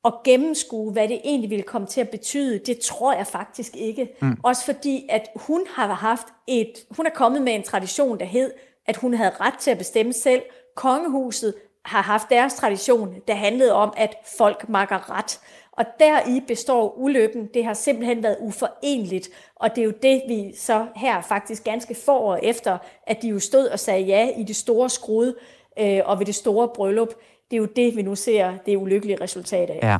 at gennemskue, hvad det egentlig ville komme til at betyde, det tror jeg faktisk ikke. Mm. Også fordi, at hun har haft et, hun er kommet med en tradition, der hed, at hun havde ret til at bestemme selv. Kongehuset har haft deres tradition, der handlede om, at folk makker ret. Og deri består ulykken. Det har simpelthen været uforenligt. Og det er jo det, vi så her faktisk ganske få år efter, at de jo stod og sagde ja i det store skrud øh, og ved det store bryllup. Det er jo det, vi nu ser det ulykkelige resultat af. Ja.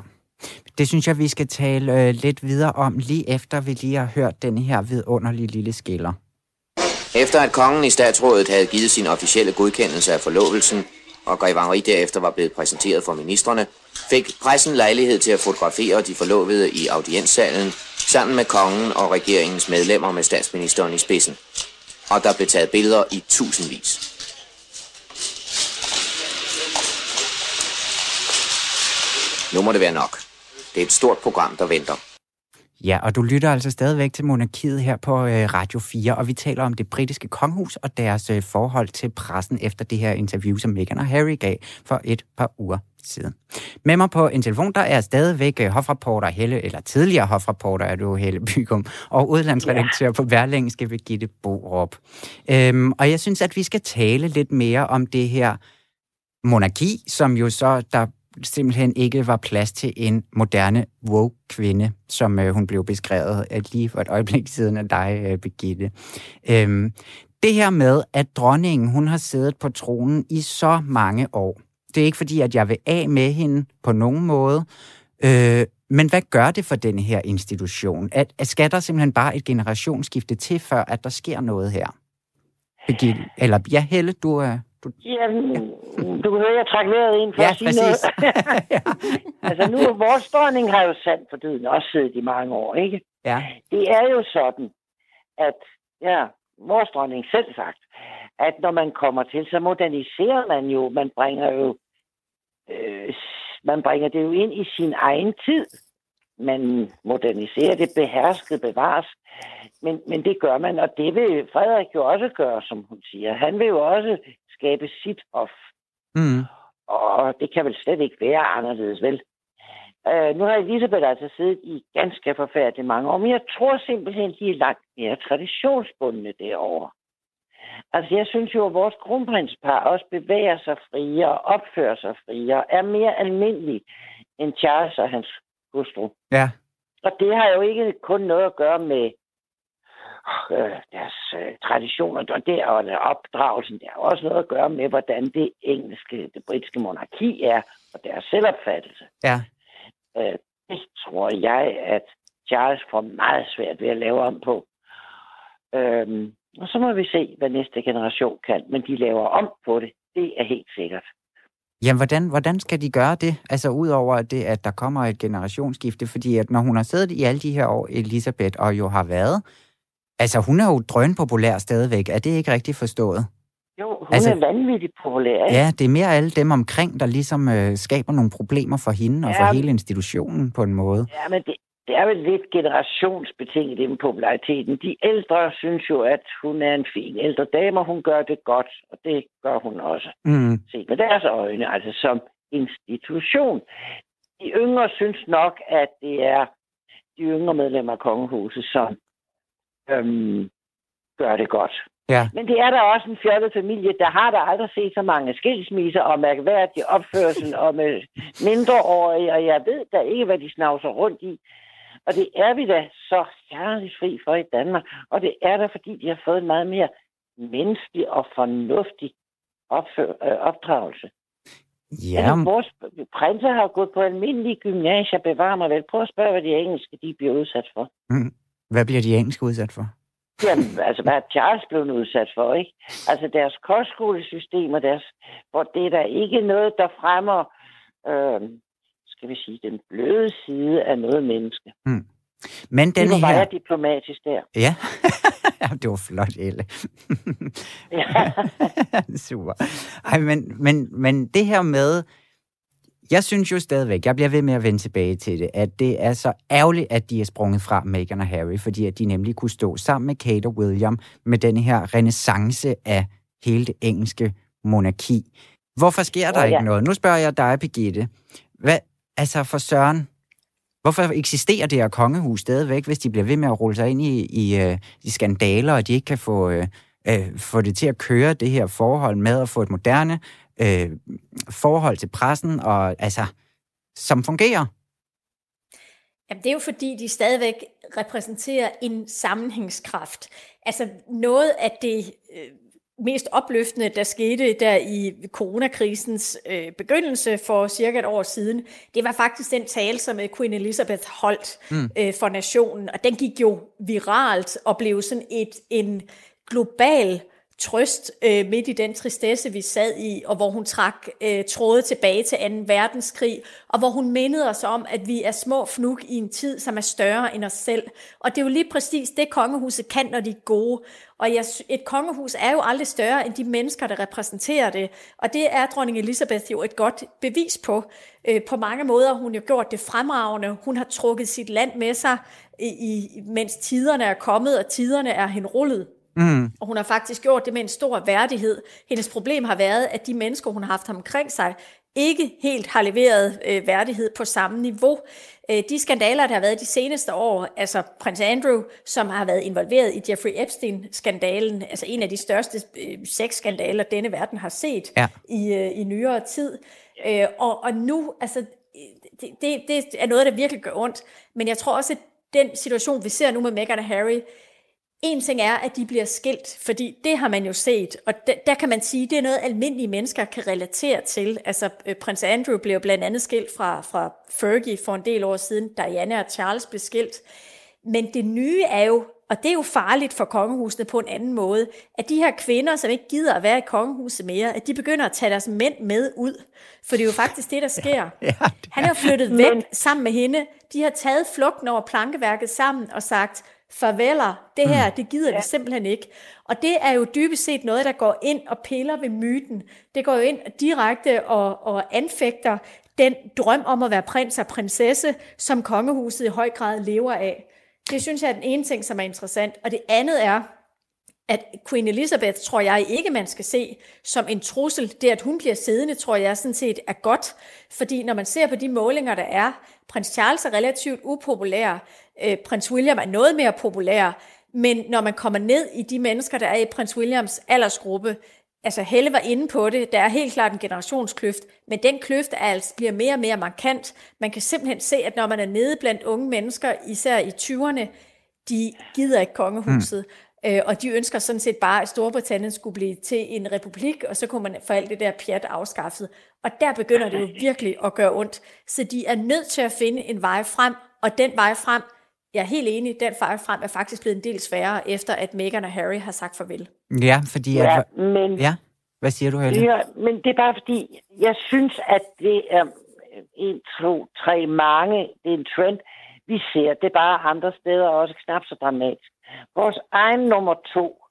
Det synes jeg, vi skal tale øh, lidt videre om, lige efter vi lige har hørt den her vidunderlige lille skiller. Efter at kongen i statsrådet havde givet sin officielle godkendelse af forlovelsen, og Grev Henri derefter var blevet præsenteret for ministerne, fik pressen lejlighed til at fotografere de forlovede i audienssalen, sammen med kongen og regeringens medlemmer med statsministeren i spidsen. Og der blev taget billeder i tusindvis. Nu må det være nok. Det er et stort program, der venter. Ja, og du lytter altså stadigvæk til Monarkiet her på øh, Radio 4, og vi taler om det britiske konghus og deres øh, forhold til pressen efter det her interview, som Meghan og Harry gav for et par uger siden. Med mig på en telefon, der er stadigvæk øh, hofreporter Helle, eller tidligere hofreporter er du, Helle Bygum, og udlandsredaktør ja. på Berlingske, Birgitte Borup. Øhm, og jeg synes, at vi skal tale lidt mere om det her monarki, som jo så, der simpelthen ikke var plads til en moderne woke kvinde, som øh, hun blev beskrevet at lige for et øjeblik siden af dig, øh, Birgitte. Øhm, det her med, at dronningen hun har siddet på tronen i så mange år, det er ikke fordi, at jeg vil af med hende på nogen måde, øh, men hvad gør det for denne her institution? At, at skal der simpelthen bare et generationsskifte til, før at der sker noget her? Birgitte, eller ja, Helle, du er... Du... Jamen, du kan høre, jeg træk vejret ind for Ja, at sige præcis. noget. *laughs* *laughs* altså nu, vores dronning har jo sandt for døden også siddet i mange år, ikke? ja. Det er jo sådan, at, ja, vores dronning selv sagt, at når man kommer til, så moderniserer man jo, man bringer jo, øh, man bringer det jo ind i sin egen tid. Man moderniserer det, behersket bevares, men, men det gør man, og det vil Frederik jo også gøre, som hun siger. Han vil jo også skabe sit hof, Mm. og det kan vel slet ikke være anderledes, vel? Uh, nu har Elisabeth altså siddet i ganske forfærdeligt mange år, men jeg tror simpelthen, de er langt mere traditionsbundne derovre. Altså, jeg synes jo, at vores kronprinspar også bevæger sig friere, opfører sig friere, er mere almindelig end Charles og hans hustru. Ja. Og det har jo ikke kun noget at gøre med øh, deres øh, traditioner, og det er jo opdragelsen. Det har også noget at gøre med, hvordan det engelske, det britiske monarki er, og deres selvopfattelse. Ja. Øh, det tror jeg, at Charles får meget svært ved at lave om på. Øhm, og så må vi se, hvad næste generation kan. Men de laver om på det. Det er helt sikkert. Jamen, hvordan, hvordan skal de gøre det? Altså, udover det, at der kommer et generationsskifte, fordi at når hun har siddet i alle de her år, Elisabeth, og jo har været, altså, hun er jo drønpopulær stadigvæk. Er det ikke rigtigt forstået? Jo, hun Altså- er vanvittigt populær. ikke? Ja, det er mere alle dem omkring, der ligesom øh, skaber nogle problemer for hende og for hele institutionen på en måde. Ja, men det, det er vel lidt generationsbetinget, med populariteten. De ældre synes jo, at hun er en fin ældre dame, og hun gør det godt, og det gør hun også. Mm. set med deres øjne, altså som institution. De yngre synes nok, at det er de yngre medlemmer af kongehuset, som øhm, gør det godt. Ja. Men det er der også en fjollet familie, der har der aldrig set så mange skilsmisser og mærkværdig opførsel og med mindreårige, og jeg ved da ikke, hvad de snavser rundt i. Og det er vi da så herligt fri for i Danmark. Og det er der, fordi de har fået en meget mere menneskelig og fornuftig opfør, øh, opdragelse. Ja, Altså, vores prinser har gået på almindelige gymnasier, bevarer mig vel. Prøv at spørge, hvad de engelske de bliver udsat for. mm. Hvad bliver de engelske udsat for? Jamen, altså, hvad Charles blev nu udsat for, ikke? Altså, deres kostskolesystem og deres... Hvor det er der ikke noget, der fremmer, øh, skal vi sige, den bløde side af noget menneske. Men Det den var her... diplomatisk der. Ja, *laughs* ja det var flot, Elle. Ja. *laughs* Super. Ej, men, men, men det her med, jeg synes jo stadigvæk, jeg bliver ved med at vende tilbage til det, at det er så ærgerligt, at de er sprunget fra Meghan og Harry, fordi at de nemlig kunne stå sammen med Kate og William med den her renaissance af hele det engelske monarki. Hvorfor sker der Åh, ja. ikke noget? Nu spørger jeg dig, Birgitte. Hvad, altså for Søren, hvorfor eksisterer det her kongehus stadigvæk, hvis de bliver ved med at rulle sig ind i, i, øh, i skandaler, og de ikke kan få, øh, øh, få det til at køre det her forhold med at få et moderne øh, forhold til pressen, og altså, som fungerer? Jamen, det er jo fordi, de stadigvæk repræsenterer en sammenhængskraft. Altså noget af det øh, mest opløftende, der skete der i coronakrisens øh, begyndelse for cirka et år siden, det var faktisk den tale, som Queen Elizabeth holdt mm. øh, for nationen, og den gik jo viralt og blev sådan et en global trøst øh, midt i den tristesse, vi sad i, og hvor hun trak øh, tråde tilbage til 2. verdenskrig, og hvor hun mindede os om, at vi er små fnuk i en tid, som er større end os selv. Og det er jo lige præcis det, kongehuset kan, når de er gode. Og jeg, et kongehus er jo aldrig større end de mennesker, der repræsenterer det. Og det er dronning Elizabeth jo et godt bevis på. Øh, på mange måder hun jo gjort det fremragende. Hun har trukket sit land med sig, i, i, mens tiderne er kommet, og tiderne er henrullet. Mm. Og hun har faktisk gjort det med en stor værdighed. Hendes problem har været, at de mennesker, hun har haft omkring sig, ikke helt har leveret øh, værdighed på samme niveau. Øh, de skandaler, der har været de seneste år, altså prins Andrew, som har været involveret i Jeffrey Epstein-skandalen, altså en af de største øh, sexskandaler, denne verden har set ja. i, øh, i nyere tid. Øh, og, og nu, altså, det, det, det er noget, der virkelig gør ondt. Men jeg tror også, at den situation, vi ser nu med Meghan og Harry, en ting er, at de bliver skilt, fordi det har man jo set, og der, der kan man sige, det er noget, almindelige mennesker kan relatere til. Altså, øh, prins Andrew blev blandt andet skilt fra, fra Fergie for en del år siden, Diana og Charles blev skilt. Men det nye er jo, og det er jo farligt for kongehusene på en anden måde, at de her kvinder, som ikke gider at være i kongehuset mere, at de begynder at tage deres mænd med ud. For det er jo faktisk det, der *laughs* sker. Ja, ja, det Han har flyttet væk Men... sammen med hende. De har taget flugten over plankeværket sammen og sagt, farveler, det her, mm. det gider ja. vi simpelthen ikke. Og det er jo dybest set noget, der går ind og piller ved myten. Det går jo ind direkte og, og anfægter den drøm om at være prins og prinsesse, som kongehuset i høj grad lever af. Det synes jeg er den ene ting, som er interessant. Og det andet er, at Queen Elizabeth, tror jeg ikke, man skal se som en trussel. Det, at hun bliver siddende, tror jeg sådan set er godt. Fordi når man ser på de målinger, der er, prins Charles er relativt upopulær, øh, prins William er noget mere populær, men når man kommer ned i de mennesker, der er i prins Williams aldersgruppe, altså Helle var inde på det, der er helt klart en generationskløft, men den kløft er altså, bliver mere og mere markant. Man kan simpelthen se, at når man er nede blandt unge mennesker, især i 20'erne, de gider ikke kongehuset. Mm. Øh, og de ønsker sådan set bare, at Storbritannien skulle blive til en republik, og så kunne man få alt det der pjat afskaffet. Og der begynder det jo virkelig at gøre ondt. Så de er nødt til at finde en vej frem, og den vej frem, jeg er helt enig, den vej frem er faktisk blevet en del sværere, efter at Meghan og Harry har sagt farvel. Ja, fordi... Ja, at, men, ja. Hvad siger du, Helle? Ja, men det er bare fordi, jeg synes, at det er en, to, tre, mange, det er en trend, vi ser. Det er bare andre steder også knap så dramatisk. Vores egen nummer to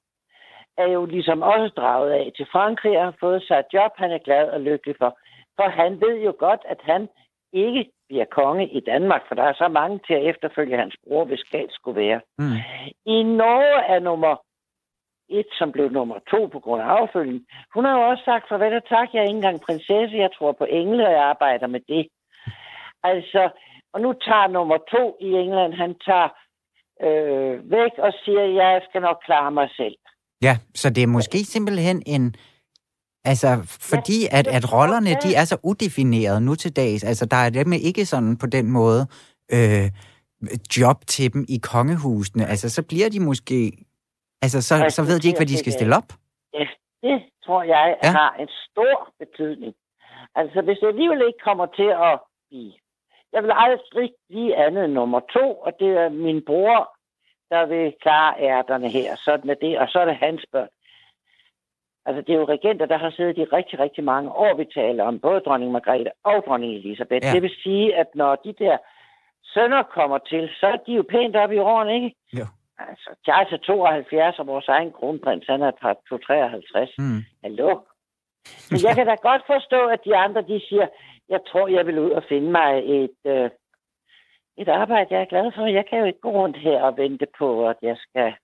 er jo ligesom også draget af til Frankrig og har fået sig et job, han er glad og lykkelig for. For han ved jo godt, at han ikke bliver konge i Danmark, for der er så mange til at efterfølge hans bror, hvis galt skulle være. Mm. I Norge er nummer et, som blev nummer to på grund af affølging. Hun har jo også sagt, farvel og tak, jeg er ikke engang prinsesse, jeg tror på engle, og jeg arbejder med det. Altså, og nu tager nummer to i England, han tager øh, væk og siger, jeg skal nok klare mig selv. Ja, så det er måske simpelthen en... Altså, fordi at, at rollerne, de er så udefinerede nu til dags. Altså, der er dem ikke sådan på den måde øh, job til dem i kongehusene. Altså, så bliver de måske... Altså, så, så ved de ikke, hvad de skal stille op. Ja, det tror jeg ja. har en stor betydning. Altså, hvis det alligevel ikke kommer til at blive jeg vil aldrig blive andet nummer to, og det er min bror, der vil klare ærterne her. Sådan er det, og så er det hans børn. Altså, det er jo regenter, der har siddet i rigtig, rigtig mange år, vi taler om, både dronning Margrethe og dronning Elisabeth. Ja. Det vil sige, at når de der sønner kommer til, så er de jo pænt op i årene, ikke? Ja. Altså, Charles er 72, og vores egen kronprins, han er par 53. Mm. Hallo? Så jeg kan da godt forstå, at de andre, de siger, jeg tror, jeg vil ud og finde mig et, øh, et arbejde, jeg er glad for. Jeg kan jo ikke gå rundt her og vente på, at jeg skal,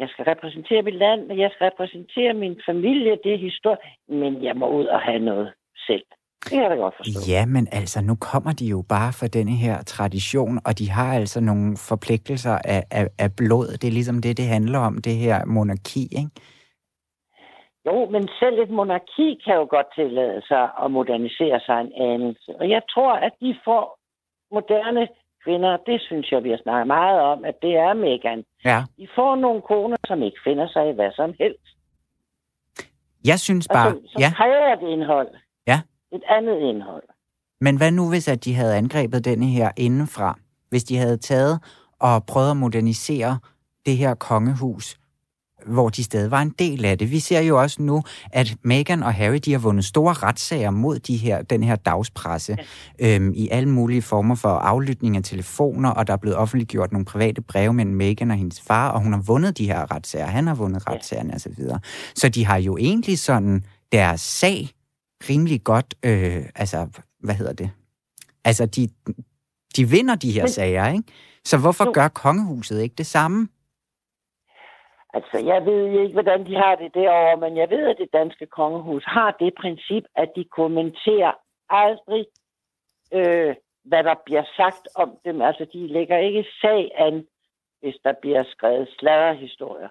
jeg skal repræsentere mit land, jeg skal repræsentere min familie, det er historie, men jeg må ud og have noget selv. Det kan jeg da godt forstå. Ja, men altså, nu kommer de jo bare fra denne her tradition, og de har altså nogle forpligtelser af, af, af blod. Det er ligesom det, det handler om, det her monarki, ikke? Jo, men selv et monarki kan jo godt tillade sig at modernisere sig en anelse. Og jeg tror, at de får moderne kvinder, det synes jeg, vi har snakket meget om, at det er Megan. Ja. De får nogle koner, som ikke finder sig i hvad som helst. Jeg synes Og bare... som, som Ja, kræver et indhold. Ja. Et andet indhold. men hvad nu, hvis at de havde angrebet denne her indenfra? Hvis de havde taget og prøvet at modernisere det her kongehus, hvor de stadig var en del af det. Vi ser jo også nu, at Meghan og Harry, de har vundet store retssager mod de her, den her dagspresse ja. øhm, i alle mulige former for aflytning af telefoner, og der er blevet offentliggjort nogle private breve mellem Meghan og hendes far, og hun har vundet de her retssager, han har vundet Ja. retssagerne osv. Så de har jo egentlig sådan deres sag rimelig godt, øh, altså, hvad hedder det? Altså, de, de vinder de her Men- sager, ikke? Så hvorfor Jo. gør kongehuset ikke det samme? Altså, jeg ved ikke, hvordan de har det derovre, men jeg ved, at det danske kongehus har det princip, at de kommenterer aldrig, øh, hvad der bliver sagt om dem. Altså, de lægger ikke sag an, hvis der bliver skrevet sladderhistorier.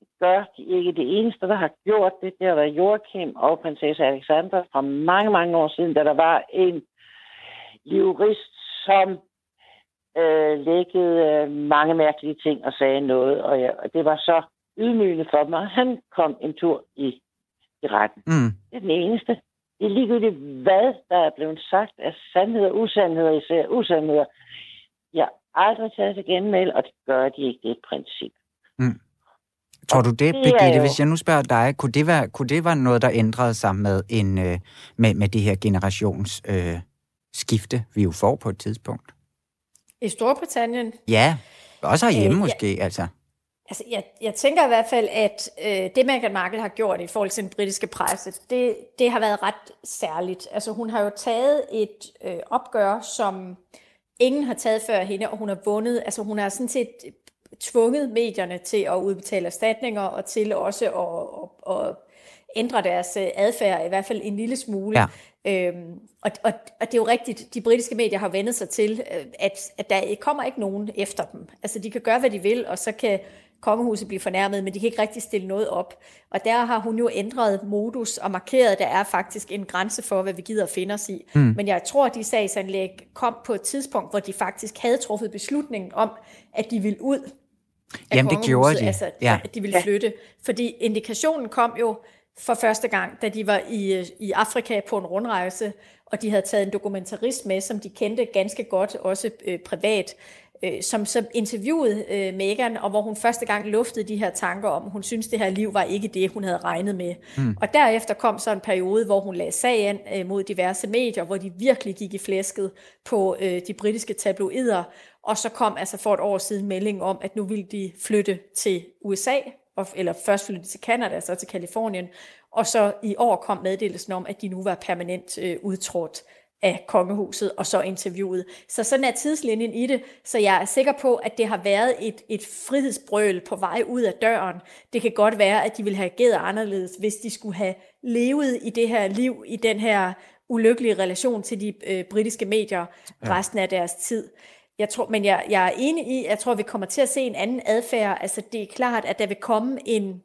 Det gør de ikke. Det eneste, der har gjort det, det har været Joachim og prinsesse Alexandra fra mange, mange år siden, da der var en jurist, som øh, lækkede øh, mange mærkelige ting og sagde noget, og, jeg, og det var så ydmygende for mig. Han kom en tur i, i retten. Mm. Det er den eneste. Det er ligegyldigt, hvad der er blevet sagt af sandheder, usandheder især, usandheder. Jeg har aldrig taget til genmæld, og det gør de ikke. Det er et princip. Tror Og du det, Birgitte, hvis jeg nu spørger dig, kunne det være, kunne det være noget, der ændrede sig med, en, øh, med, med det her generations øh, skifte, vi jo får på et tidspunkt? I Storbritannien, Ja, også herhjemme Øh, ja. måske, altså. Altså, jeg, jeg tænker i hvert fald, at øh, det Meghan Markle har gjort i forhold til den britiske presse, det, det har været ret særligt. Altså, hun har jo taget et øh, opgør, som ingen har taget før hende, og hun har vundet. Altså, hun har sådan set tvunget medierne til at udbetale erstatninger, og til også at, at, at ændre deres øh, adfærd, i hvert fald en lille smule. Ja. Øhm, og, og, og det er jo rigtigt, de britiske medier har vendt sig til, øh, at, at der kommer ikke nogen efter dem. Altså, de kan gøre, hvad de vil, og så kan kongehuset blive fornærmet, men de kan ikke rigtig stille noget op. Og der har hun jo ændret modus og markeret, at der er faktisk en grænse for, hvad vi gider at finde os i. Mm. Men jeg tror, at de sagsanlæg kom på et tidspunkt, hvor de faktisk havde truffet beslutningen om, at de ville ud af Jamen, det gjorde de. Altså, Ja. at de ville flytte. Fordi indikationen kom jo for første gang, da de var i, øh, i Afrika på en rundrejse, og de havde taget en dokumentarist med, som de kendte ganske godt, også øh, privat, øh, som så interviewede øh, Meghan, og hvor hun første gang luftede de her tanker om, hun synes det her liv var ikke det, hun havde regnet med. Mm. Og derefter kom så en periode, hvor hun lagde sag an øh, mod diverse medier, hvor de virkelig gik i flæsket på øh, de britiske tabloider, og så kom altså for et år siden meldingen om, at nu ville de flytte til USA, og- eller først flytte til Canada, så til Kalifornien, og så i år kom meddelelsen om, at de nu var permanent øh, udtrådt af kongehuset, og så interviewet. Så sådan er tidslinjen i det, så jeg er sikker på, at det har været et, et frihedsbrøl på vej ud af døren. Det kan godt være, at de ville have ageret anderledes, hvis de skulle have levet i det her liv, i den her ulykkelige relation til de øh, britiske medier resten af deres tid. Jeg tror, men jeg, jeg er enig i, jeg tror, vi kommer til at se en anden adfærd. Altså, det er klart, at der vil komme en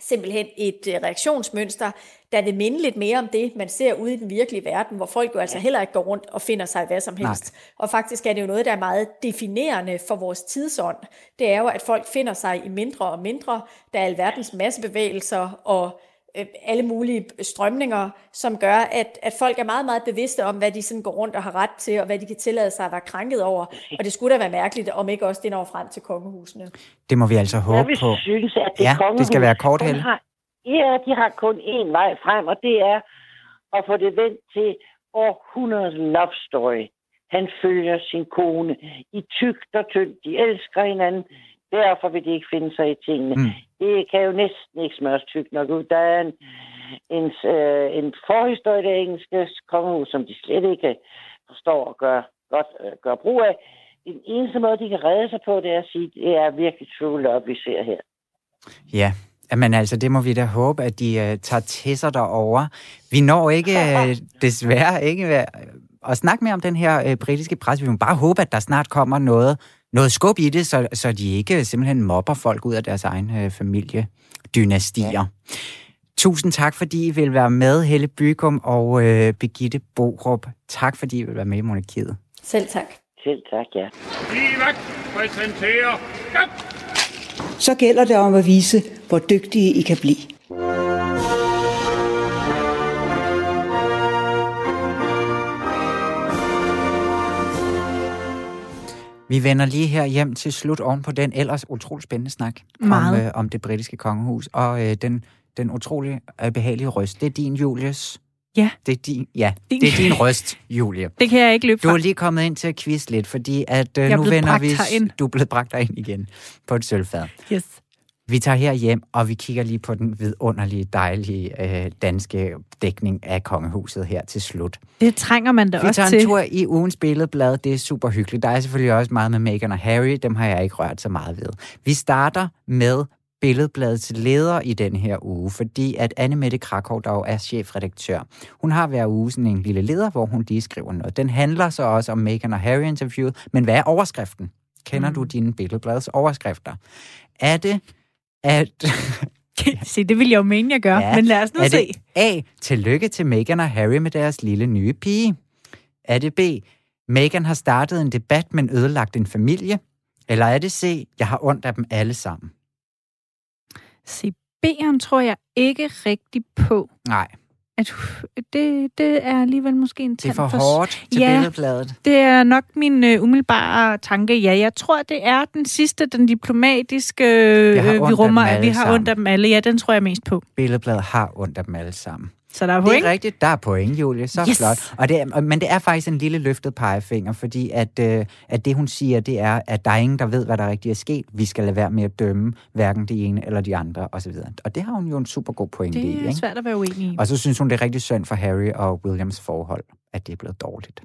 simpelthen et øh, reaktionsmønster, der vil minde lidt mere om det, man ser ude i den virkelige verden, hvor folk jo altså heller ikke går rundt og finder sig hvad som helst. Nej. Og faktisk er det jo noget, der er meget definerende for vores tidsånd. Det er jo, at folk finder sig i mindre og mindre. Der er alverdens massebevægelser og alle mulige strømninger, som gør, at, at folk er meget, meget bevidste om, hvad de sådan går rundt og har ret til, og hvad de kan tillade sig at være krænket over. Og det skulle da være mærkeligt, om ikke også det når frem til kongehusene. Det må vi altså Jeg håbe vil på. synes, at det Ja, det skal være kort, har, Ja, de har kun én vej frem, og det er at få det vendt til århundredes love story. Han følger sin kone i tygt og tyndt. De elsker hinanden. Derfor vil de ikke finde sig i tingene. Mm. Det kan jo næsten ikke smøres tykt nok ud. Der er en, en, øh, en forhistorie det engelske kongehus, som de slet ikke forstår at gøre, godt øh, gøre brug af. Den eneste måde, de kan redde sig på, det er at sige, det er virkelig true love, vi ser her. Ja, Men altså, det må vi da håbe, at de uh, tager til sig derovre. Vi når ikke, uh, *laughs* desværre ikke, uh, at snakke mere om den her uh, britiske pres. Vi må bare håbe, at der snart kommer noget, noget skub i det, så, så de ikke simpelthen mobber folk ud af deres egen uh, familiedynastier. Ja. Tusind tak, fordi I vil være med, Helle Bykum og uh, Begitte Borup. Tak, fordi I vil være med i Monarkiet. Selv tak. Selv tak, ja. Livet præsenterer... Ja. Så gælder det om at vise, hvor dygtige I kan blive. Vi vender lige her hjem til slut oven på den ellers utrolig spændende snak Meget. om, øh, om det britiske kongehus, og øh, den, den utrolig øh, behagelige røst. Det er din, Julius. Ja. Det er din, ja, Din. det er din røst, Julie. *laughs* Det kan jeg ikke løbe Du fra. er lige kommet ind til at quiz lidt, fordi at øh, nu vender vi... herind. Du er blevet bragt ind igen på et sølvfad. Yes. Vi tager her hjem, og vi kigger lige på den vidunderlige, dejlige øh, danske dækning af kongehuset her til slut. Det trænger man da Vi også tager til. en tur i ugens billedblad. Det er super hyggeligt. Der er selvfølgelig også meget med Meghan og Harry. Dem har jeg ikke rørt så meget ved. Vi starter med billedbladets leder i den her uge, fordi at Anne Mette Krakow, der jo er chefredaktør, hun har hver uge sådan en lille leder, hvor hun lige skriver noget. Den handler så også om Meghan og Harry-interviewet, men hvad er overskriften? Kender mm. du dine billedbladets overskrifter? Er det, at *laughs* Se, det vil jeg jo mene, jeg gør. Ja. Men lad os nu er se. det A. Tillykke til Meghan og Harry med deres lille nye pige. Er det B. Meghan har startet en debat, men ødelagt en familie. Eller er det C. Jeg har ondt af dem alle sammen. Se, B'eren tror jeg ikke rigtig på. Nej, At, det, det er alligevel måske en det er tand for for hårdt til Ja. billedbladet. Det er nok min øh, umiddelbare tanke. Ja, jeg tror, det er den sidste, den diplomatiske, øh, vi rummer, at vi har sammen. ondt af dem alle. Ja, den tror jeg mest på. Billedbladet har ondt af dem alle sammen. Så der er Det point. er rigtigt. Der er point, Julie. Så Yes. flot. Og det er, men det er faktisk en lille løftet pegefinger, fordi at, øh, at det, hun siger, det er, at der er ingen, der ved, hvad der rigtig er sket. Vi skal lade være med at dømme hverken det ene eller de andre, osv. Og det har hun jo en super god pointe i. Det er Ikke? svært at være uenig i. Og så synes hun, det er rigtig synd for Harry og Williams forhold, at det er blevet dårligt.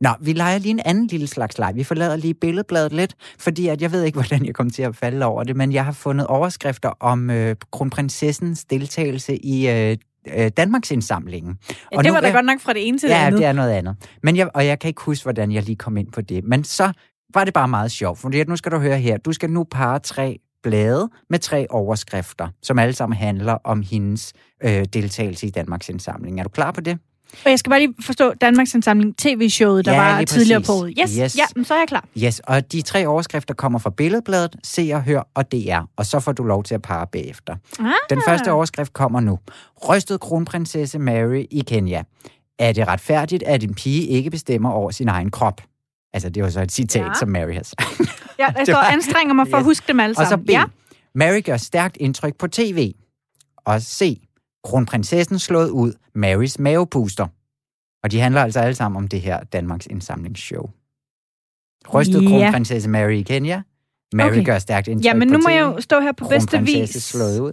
Nå, vi leger lige en anden lille slags leg. Vi forlader lige billedbladet lidt, fordi at jeg ved ikke, *laughs* hvordan jeg kommer til at falde over det, men jeg har fundet overskrifter om øh, kronprinsessens deltagelse i øh, øh, Danmarks indsamlingen. Ja, det var da godt nok fra det ene til det Ja, andet. det er noget andet. Men jeg, og jeg kan ikke huske, hvordan jeg lige kom ind på det. Men så var det bare meget sjovt, fordi at nu skal du høre her. Du skal nu parre tre blade med tre overskrifter, som alle sammen handler om hendes øh, deltagelse i Danmarks indsamling. Er du klar på det? Og jeg skal bare lige forstå Danmarks Indsamling tv-showet, der Ja, var lige tidligere på året. Yes, Yes. ja, men så er jeg klar. Yes, og de tre overskrifter kommer fra Billedbladet, Se og Hør og DR, og så får du lov til at parre bagefter. Ah. Den første overskrift kommer nu. Rystet kronprinsesse Mary i Kenya. Er det retfærdigt, at en pige ikke bestemmer over sin egen krop? Altså, det var så et citat, Ja. som Mary har sagt. *laughs* Ja, jeg står anstrenger mig for at Yes. huske dem alle Og så sammen. B. Ja. Mary gør stærkt indtryk på tv. Og C. Kronprinsessen slået ud. Marys mavepuster. Og de handler altså alle sammen om det her Danmarks indsamlingsshow. Rystet Ja. kronprinsesse Mary i Kenya. Mary Okay. gør stærkt indtryk ja, men nu må jeg jo stå her på bedste vis. slået ud.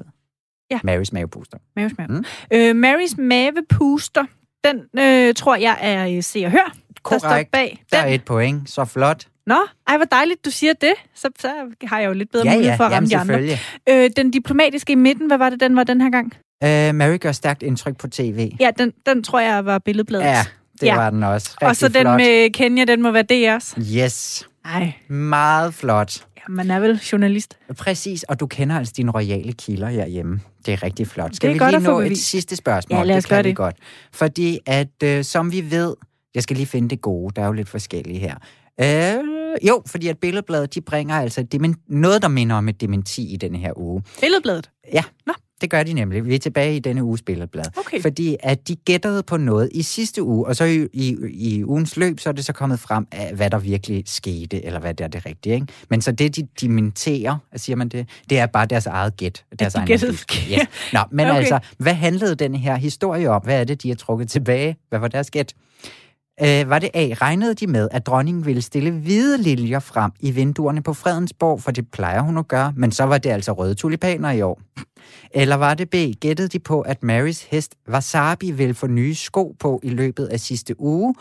Ja. Marys mavepuster. Marys mave. Mm. Øh, Marys mavepuster, den øh, tror jeg er Se og Hør, der står Korrekt. bag. Der er Den. et point. Så flot. Nå, ej, hvor dejligt, du siger det. Så, så har jeg jo lidt bedre ja, mulighed ja. for at ramme Jamen, de andre. Øh, den diplomatiske i midten, hvad var det, den var den her gang? Uh, Mary gør stærkt indtryk på tv. Ja, den, den tror jeg var billedbladet. Ja, det Ja. var den også. Rigtig Og så den flot. med Kenya, den må være DR's. Yes. Nej, Meget flot. ja, man er vel journalist. Præcis, og du kender altså dine royale kilder herhjemme. Det er rigtig flot. Skal er vi godt lige nå et bevist. sidste spørgsmål? Ja, lad os det gøre det. godt. Fordi at, øh, som vi ved, jeg skal lige finde det gode, der er jo lidt forskellige her. Øh, jo, fordi at Billedbladet, de bringer altså demen- noget, der minder om et dementi i denne her uge. Billedbladet. Ja, Nå. Det gør de nemlig. Vi er tilbage i denne uges Billedblad. Okay. Fordi at de gættede på noget i sidste uge, og så i, i, i ugens løb, så er det så kommet frem af, hvad der virkelig skete, eller hvad der er det rigtige. Ikke? Men så det, de dementerer, siger man det, det er bare deres eget gæt. Deres de egen gættede. Yes. Nå, men *laughs* okay. altså, hvad handlede den her historie om? Hvad er det, de har trukket tilbage? Hvad var deres gæt? Øh, var det A, regnede de med, at dronningen ville stille hvide liljer frem i vinduerne på Fredensborg, for det plejer hun at gøre, men så var det altså røde tulipaner i år. Eller var det B, gættede de på, at Marys hest Wasabi ville få nye sko på i løbet af sidste uge,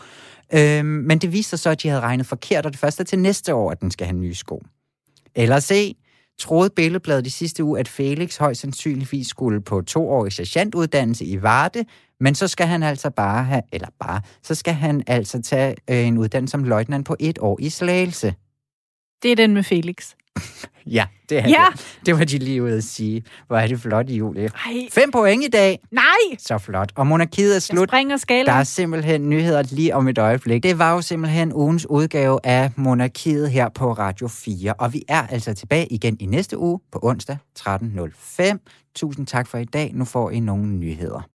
øh, men det viste sig så, at de havde regnet forkert, og det første er til næste år, at den skal have nye sko. Eller C, troede Billedbladet i sidste uge, at Felix højst sandsynligvis skulle på toårig sergeantuddannelse i Varde, men så skal han altså bare have, eller bare, så skal han altså tage øh, en uddannelse som løjtnant på et år i Slagelse. Det er den med Felix. *laughs* Ja, det er Ja. det. Det var de lige ude at sige. Hvor er det flot, Julie. Ej, Fem point i dag. nej! Så flot. Og monarkiet er Jeg slut. springer Der skala. er simpelthen nyheder lige om et øjeblik. Det var jo simpelthen ugens udgave af Monarkiet her på Radio 4. Og vi er altså tilbage igen i næste uge på onsdag 13.05. Tusind tak for i dag. Nu får I nogle nyheder.